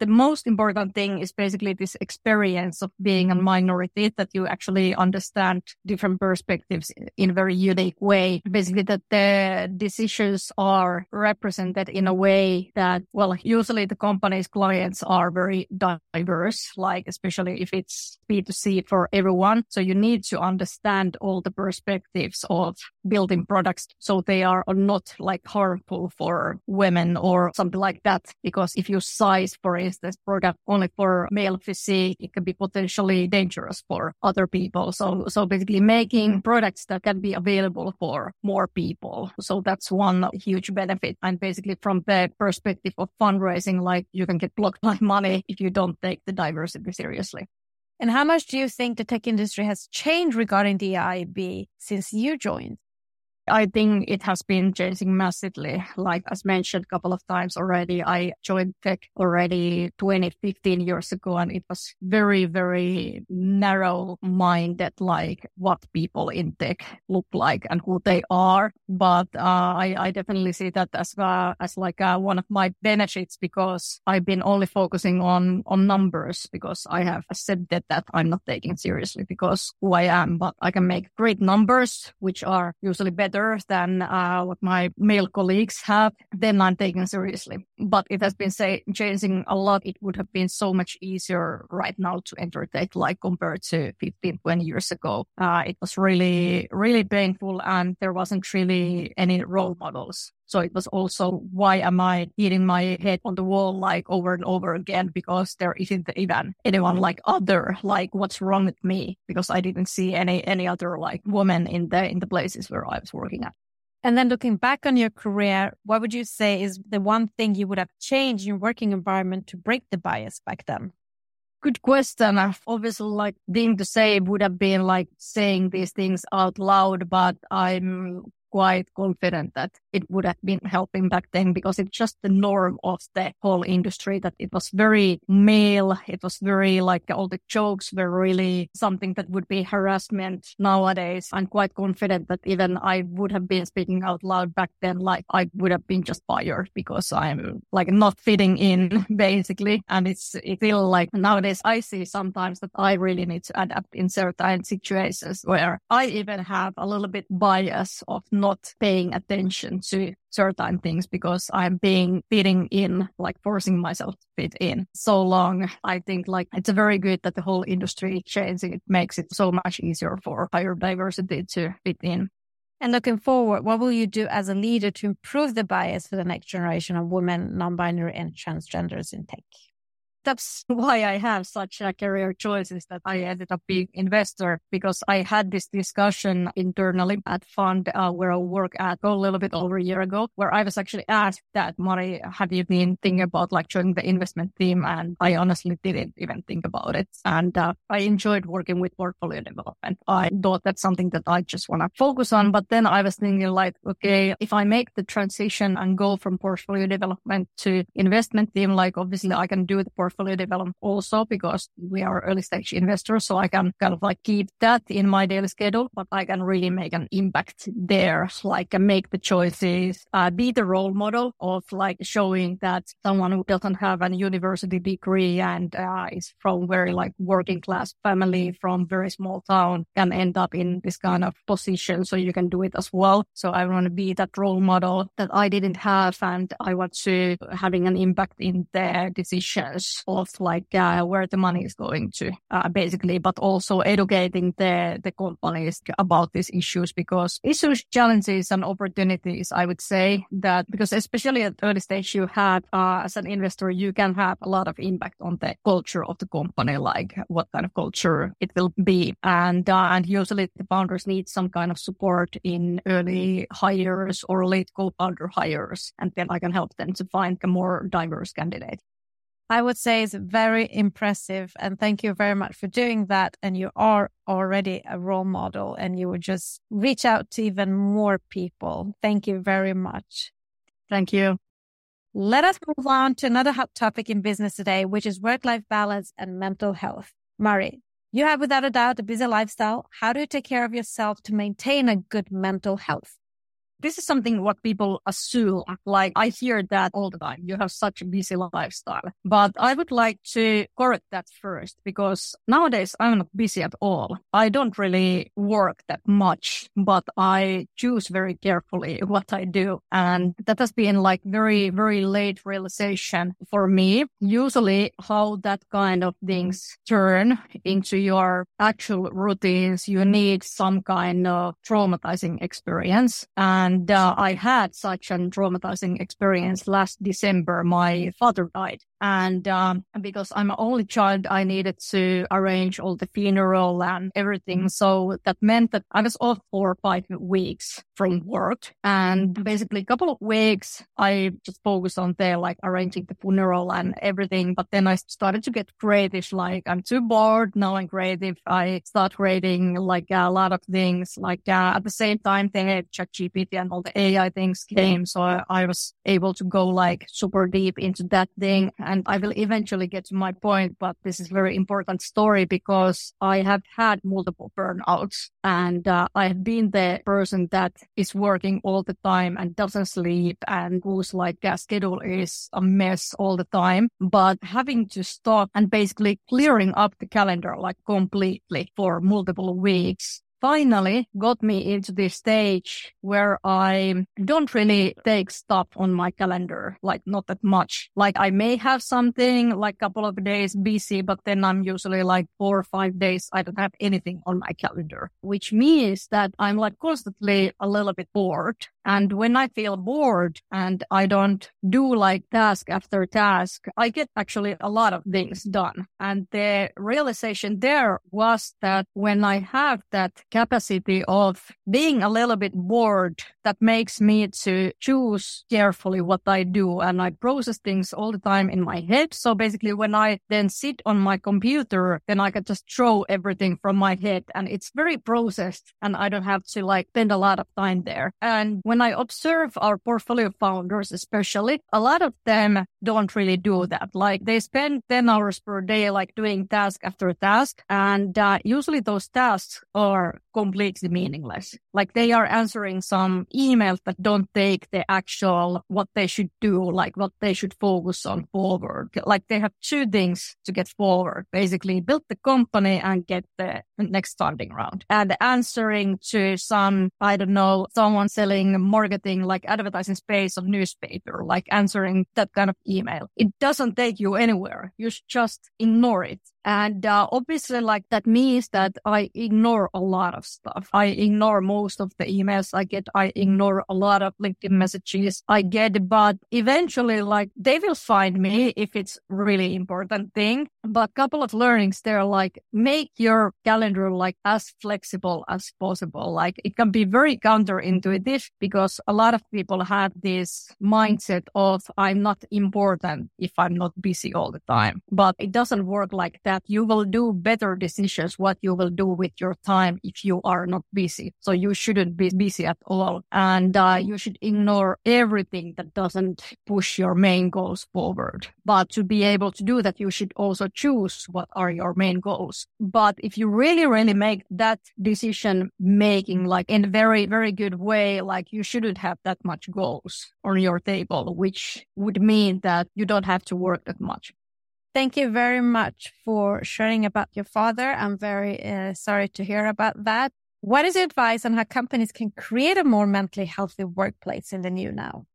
[SPEAKER 2] The most important thing is basically this experience of being a mm-hmm. minority that you actually understand different perspectives in a very unique way. Basically that the decisions are represented in a way that, well, usually the company's clients are very diverse, like especially if it's B2C for everyone. So you need to understand all the perspectives of building products so they are not like harmful for women or something like that. Because if you size, for instance, product only for male physique, it can be potentially dangerous for other people. So, so basically making products that can be available for more people. So that's one huge benefit. And basically from the perspective of fundraising, like you can get blocked by money if you don't take the diversity seriously.
[SPEAKER 1] And how much do you think the tech industry has changed regarding DEIB since you joined?
[SPEAKER 2] I think it has been changing massively. Like as mentioned a couple of times already, I joined tech already 20, 15 years ago, and it was very, very narrow minded, like what people in tech look like and who they are. But uh, I, I definitely see that as uh, as like uh, one of my benefits because I've been only focusing on on numbers because I have accepted that I'm not taking seriously because who I am, but I can make great numbers, which are usually better better than uh, what my male colleagues have, then I'm taken seriously. But it has been say, changing a lot. It would have been so much easier right now to enter tech, like compared to 15, 20 years ago. Uh, it was really, really painful and there wasn't really any role models. So it was also, why am I hitting my head on the wall like over and over again? Because there isn't even anyone like other, like what's wrong with me? Because I didn't see any, any other like woman in the, in the places where I was working at.
[SPEAKER 1] And then looking back on your career, what would you say is the one thing you would have changed in your working environment to break the bias back then?
[SPEAKER 2] Good question. Obviously, like thing to say would have been like saying these things out loud, but I'm quite confident that it would have been helping back then because it's just the norm of the whole industry that it was very male. It was very like all the jokes were really something that would be harassment nowadays. I'm quite confident that even I would have been speaking out loud back then, like I would have been just fired because I'm like not fitting in basically. And it's, it feel like nowadays I see sometimes that I really need to adapt in certain situations where I even have a little bit bias of not paying attention to certain things because I'm being fitting in, like forcing myself to fit in so long. I think like it's very good that the whole industry changing. It makes it so much easier for higher diversity to fit in.
[SPEAKER 1] And looking forward, what will you do as a leader to improve the bias for the next generation of women, non-binary and transgenders in tech?
[SPEAKER 2] That's why I have such a career choices that I ended up being investor because I had this discussion internally at fund uh, where I work at a little bit over a year ago, where I was actually asked that, Mari, have you been thinking about like joining the investment team? And I honestly didn't even think about it. And uh, I enjoyed working with portfolio development. I thought that's something that I just want to focus on. But then I was thinking like, okay, if I make the transition and go from portfolio development to investment team, like obviously I can do the portfolio portfolio development also because we are early stage investors. So I can kind of like keep that in my daily schedule, but I can really make an impact there, like make the choices, uh, be the role model of like showing that someone who doesn't have a university degree and uh, is from very like working class family from very small town can end up in this kind of position. So you can do it as well. So I want to be that role model that I didn't have. And I want to having an impact in their decisions of like uh, where the money is going to, uh, basically, but also educating the, the companies about these issues because issues, challenges and opportunities, I would say that because especially at early stage, you have, uh, as an investor, you can have a lot of impact on the culture of the company, like what kind of culture it will be. And, uh, and usually the founders need some kind of support in early hires or late co-founder hires. And then I can help them to find a more diverse candidate.
[SPEAKER 1] I would say it's very impressive. And thank you very much for doing that. And you are already a role model and you would just reach out to even more people. Thank you very much.
[SPEAKER 2] Thank you.
[SPEAKER 1] Let us move on to another hot topic in business today, which is work life balance and mental health. Mari, you have without a doubt a busy lifestyle. How do you take care of yourself to maintain a good mental health?
[SPEAKER 2] This is something what people assume. Like I hear that all the time. You have such a busy lifestyle, but I would like to correct that first because nowadays I'm not busy at all. I don't really work that much, but I choose very carefully what I do. And that has been like very, very late realization for me. Usually how that kind of things turn into your actual routines, you need some kind of traumatizing experience. And and uh, I had such a traumatizing experience last December. My father died. And um, because I'm an only child, I needed to arrange all the funeral and everything. So that meant that I was off for five weeks from work. And basically a couple of weeks, I just focused on there, like arranging the funeral and everything. But then I started to get creative. Like I'm too bored. Now I'm creative. I start creating like a lot of things. Like uh, at the same time, the ChatGPT and all the AI things came. So I, I was able to go like super deep into that thing and I will eventually get to my point, but this is very important story because I have had multiple burnouts and uh, I have been the person that is working all the time and doesn't sleep and whose like uh, schedule is a mess all the time, but having to stop and basically clearing up the calendar like completely for multiple weeks finally got me into this stage where I don't really take stuff on my calendar, like not that much. Like I may have something like a couple of days busy, but then I'm usually like four or five days. I don't have anything on my calendar, which means that I'm like constantly a little bit bored. And when I feel bored and I don't do like task after task, I get actually a lot of things done. And the realization there was that when I have that capacity of being a little bit bored that makes me to choose carefully what I do. And I process things all the time in my head. So basically when I then sit on my computer, then I can just throw everything from my head and it's very processed and I don't have to like spend a lot of time there. And when I observe our portfolio founders, especially a lot of them don't really do that. Like they spend 10 hours per day, like doing task after task. And uh, usually those tasks are completely meaningless. Like they are answering some emails that don't take the actual what they should do, like what they should focus on forward. Like they have two things to get forward, basically build the company and get the next funding round and answering to some, I don't know, someone selling marketing, like advertising space of newspaper, like answering that kind of email. It doesn't take you anywhere. You just ignore it and uh, obviously, like that means that I ignore a lot of stuff. I ignore most of the emails I get. I ignore a lot of LinkedIn messages I get, but eventually, like they will find me if it's really important thing. But couple of learnings there, like make your calendar like as flexible as possible. Like it can be very counterintuitive because a lot of people have this mindset of I'm not important if I'm not busy all the time, but it doesn't work like that that you will do better decisions what you will do with your time if you are not busy. So you shouldn't be busy at all. And uh, you should ignore everything that doesn't push your main goals forward. But to be able to do that, you should also choose what are your main goals. But if you really, really make that decision making like in a very, very good way, like you shouldn't have that much goals on your table, which would mean that you don't have to work that much.
[SPEAKER 1] Thank you very much for sharing about your father. I'm very uh, sorry to hear about that. What is your advice on how companies can create a more mentally healthy workplace in the new now?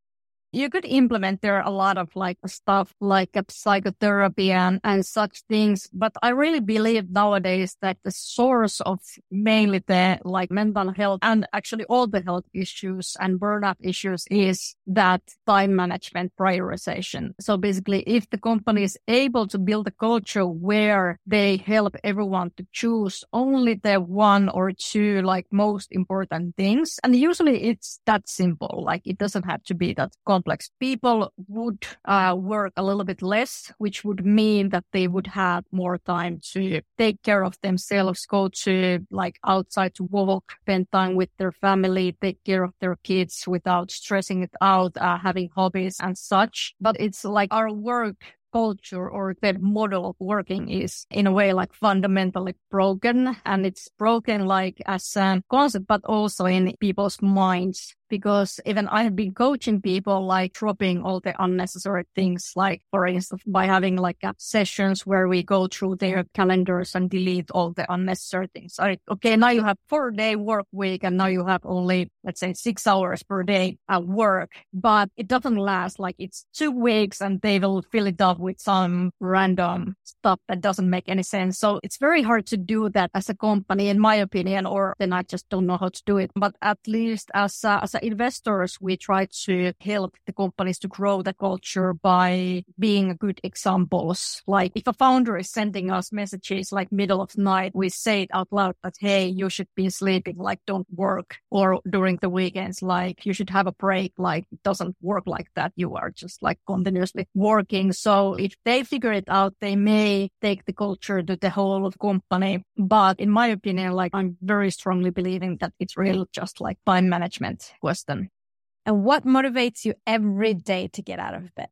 [SPEAKER 2] You could implement there a lot of like stuff like psychotherapy and, and such things. But I really believe nowadays that the source of mainly the like mental health and actually all the health issues and burnout issues is that time management prioritization. So basically, if the company is able to build a culture where they help everyone to choose only the one or two like most important things, and usually it's that simple. Like it doesn't have to be that complex complex. People would uh, work a little bit less, which would mean that they would have more time to take care of themselves, go to like outside to walk, spend time with their family, take care of their kids without stressing it out, uh, having hobbies and such. But it's like our work culture or the model of working is in a way like fundamentally broken and it's broken like as a concept but also in people's minds because even I have been coaching people like dropping all the unnecessary things, like for instance, by having like uh, sessions where we go through their calendars and delete all the unnecessary things. Like, okay, now you have four day work week and now you have only, let's say six hours per day at work, but it doesn't last like it's two weeks and they will fill it up with some random stuff that doesn't make any sense. So it's very hard to do that as a company, in my opinion, or then I just don't know how to do it. But at least as a, as a investors, we try to help the companies to grow the culture by being good examples. Like if a founder is sending us messages like middle of night, we say it out loud that, Hey, you should be sleeping, like don't work or during the weekends, like you should have a break. Like it doesn't work like that. You are just like continuously working. So if they figure it out, they may take the culture to the whole of company. But in my opinion, like I'm very strongly believing that it's really just like time management question.
[SPEAKER 1] And what motivates you every day to get out of bed?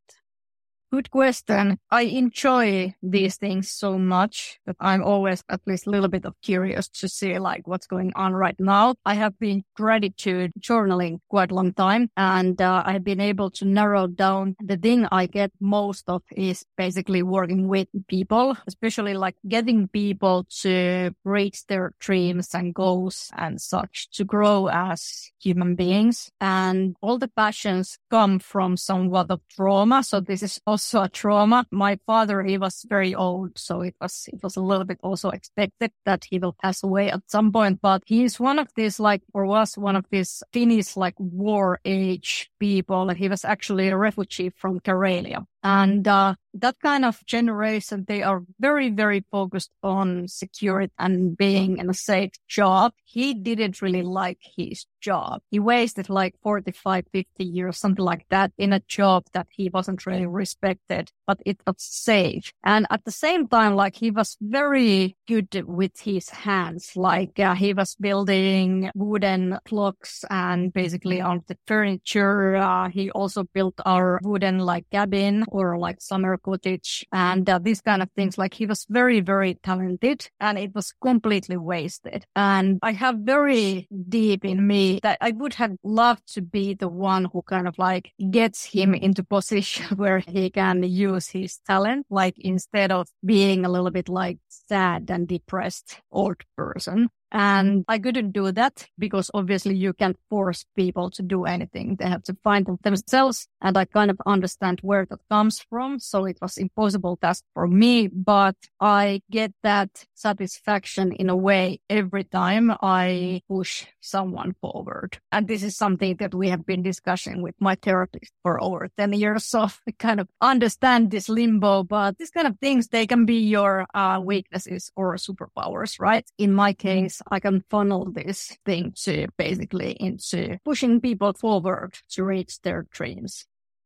[SPEAKER 2] Good question. I enjoy these things so much that I'm always at least a little bit of curious to see like what's going on right now. I have been gratitude journaling quite a long time and uh, I have been able to narrow down the thing I get most of is basically working with people, especially like getting people to reach their dreams and goals and such to grow as human beings. And all the passions come from somewhat of trauma. So this is also also a trauma. My father, he was very old, so it was it was a little bit also expected that he will pass away at some point. But he is one of these like, or was one of these Finnish like war age people. and He was actually a refugee from Karelia. And uh, that kind of generation, they are very, very focused on security and being in a safe job. He didn't really like his job. He wasted like 45, 50 years, something like that in a job that he wasn't really respected, but it was safe. And at the same time, like he was very good with his hands. Like uh, he was building wooden clocks and basically on the furniture. Uh, he also built our wooden like cabin or like summer cottage and uh, these kind of things. Like he was very, very talented and it was completely wasted. And I have very deep in me that I would have loved to be the one who kind of like gets him into position where he can use his talent, like instead of being a little bit like sad and depressed old person. And I couldn't do that because obviously you can't force people to do anything. They have to find it themselves. And I kind of understand where that comes from. So it was impossible task for me, but I get that satisfaction in a way every time I push someone forward. And this is something that we have been discussing with my therapist for over 10 years. So I kind of understand this limbo, but these kind of things, they can be your uh, weaknesses or superpowers, right? In my case, I can funnel this thing to basically into pushing people forward to reach their dreams.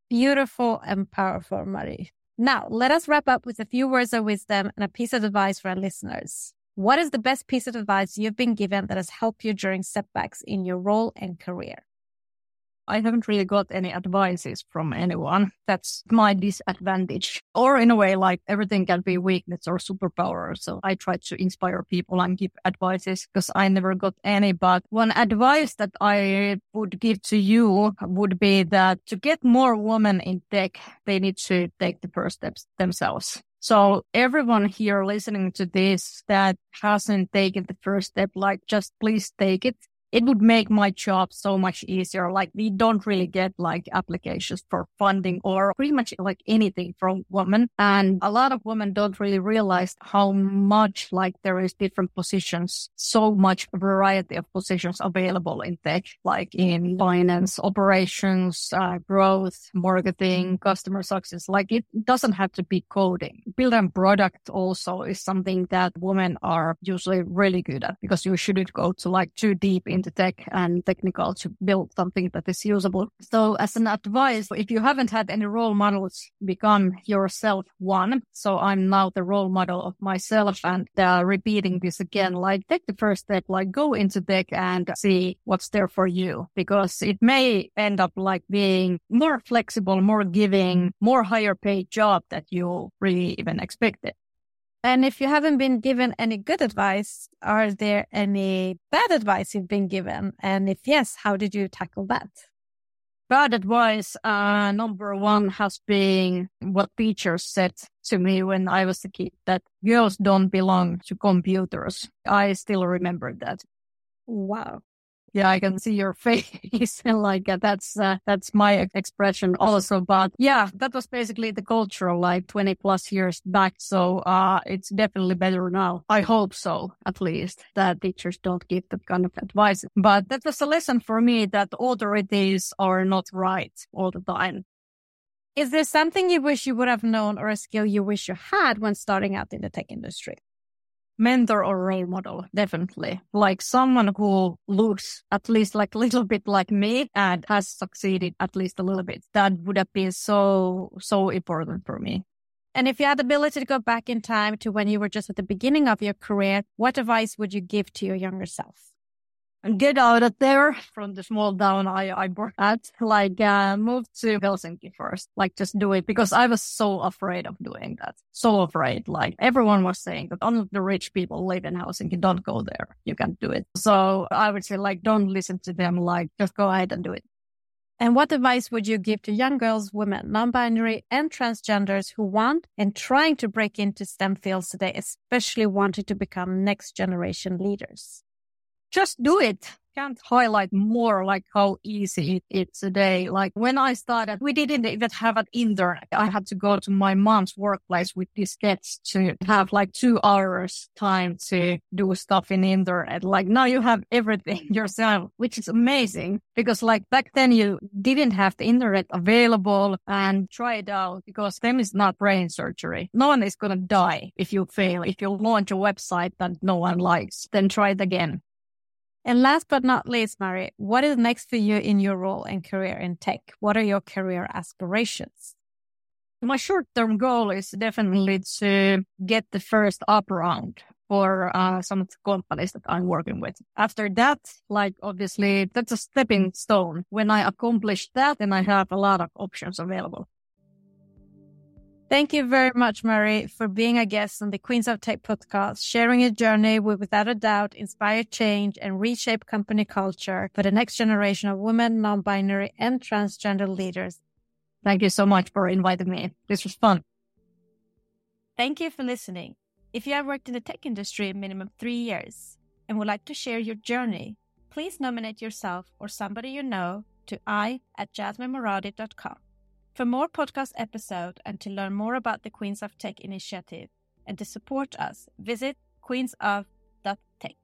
[SPEAKER 1] Beautiful and powerful, Mari. Now, let us wrap up with a few words of wisdom and a piece of advice for our listeners. What is the best piece of advice you've been given that has helped you during setbacks in your role and career?
[SPEAKER 2] I haven't really got any advices from anyone. That's my disadvantage. Or in a way, like everything can be weakness or superpower. So I try to inspire people and give advices because I never got any. But one advice that I would give to you would be that to get more women in tech, they need to take the first steps themselves. So everyone here listening to this that hasn't taken the first step, like just please take it it would make my job so much easier. Like we don't really get like applications for funding or pretty much like anything from women. And a lot of women don't really realize how much like there is different positions, so much variety of positions available in tech, like in finance, operations, uh, growth, marketing, customer success. Like it doesn't have to be coding. Building product also is something that women are usually really good at because you shouldn't go to like too deep into tech and technical to build something that is usable. So as an advice, if you haven't had any role models, become yourself one. So I'm now the role model of myself and uh, repeating this again, like take the first step, like go into tech and see what's there for you because it may end up like being more flexible, more giving, more higher paid job that you really even expected.
[SPEAKER 1] And if you haven't been given any good advice, are there any bad advice you've been given? And if yes, how did you tackle that?
[SPEAKER 2] Bad advice, uh, number one has been what teachers said to me when I was a kid that girls don't belong to computers. I still remember that.
[SPEAKER 1] Wow
[SPEAKER 2] yeah, I can see your face. and like uh, that's uh, that's my expression also. But yeah, that was basically the culture like 20 plus years back. So uh, it's definitely better now. I hope so, at least that teachers don't give that kind of advice. But that was a lesson for me that authorities are not right all the time.
[SPEAKER 1] Is there something you wish you would have known or a skill you wish you had when starting out in the tech industry?
[SPEAKER 2] Mentor or role model, definitely. Like someone who looks at least like a little bit like me and has succeeded at least a little bit. That would have been so, so important for me.
[SPEAKER 1] And if you had the ability to go back in time to when you were just at the beginning of your career, what advice would you give to your younger self?
[SPEAKER 2] Get out of there from the small town I, I work at. Like, uh, move to Helsinki first. Like, just do it because I was so afraid of doing that. So afraid. Like, everyone was saying that only the rich people live in Helsinki. Don't go there. You can't do it. So I would say, like, don't listen to them. Like, just go ahead and do it.
[SPEAKER 1] And what advice would you give to young girls, women, non-binary and transgenders who want and trying to break into STEM fields today, especially wanting to become next generation leaders?
[SPEAKER 2] Just do it. Can't highlight more like how easy it is today. Like when I started, we didn't even have an internet. I had to go to my mom's workplace with diskettes to have like two hours time to do stuff in internet. Like now you have everything yourself, which is amazing because like back then you didn't have the internet available and try it out because them is not brain surgery. No one is going to die if you fail. If you launch a website that no one likes, then try it again.
[SPEAKER 1] And last but not least, Mari, what is next for you in your role and career in tech? What are your career aspirations?
[SPEAKER 2] My short term goal is definitely to get the first up round for uh, some of the companies that I'm working with. After that, like obviously that's a stepping stone. When I accomplish that, then I have a lot of options available.
[SPEAKER 1] Thank you very much, Mari, for being a guest on the Queens of Tech podcast, sharing your journey will without a doubt inspire change and reshape company culture for the next generation of women, non-binary and transgender leaders.
[SPEAKER 2] Thank you so much for inviting me. This was fun.
[SPEAKER 1] Thank you for listening. If you have worked in the tech industry a minimum three years and would like to share your journey, please nominate yourself or somebody you know to i at jasminemoradi.com. For more podcast episodes and to learn more about the Queens of Tech initiative and to support us, visit queensof.tech.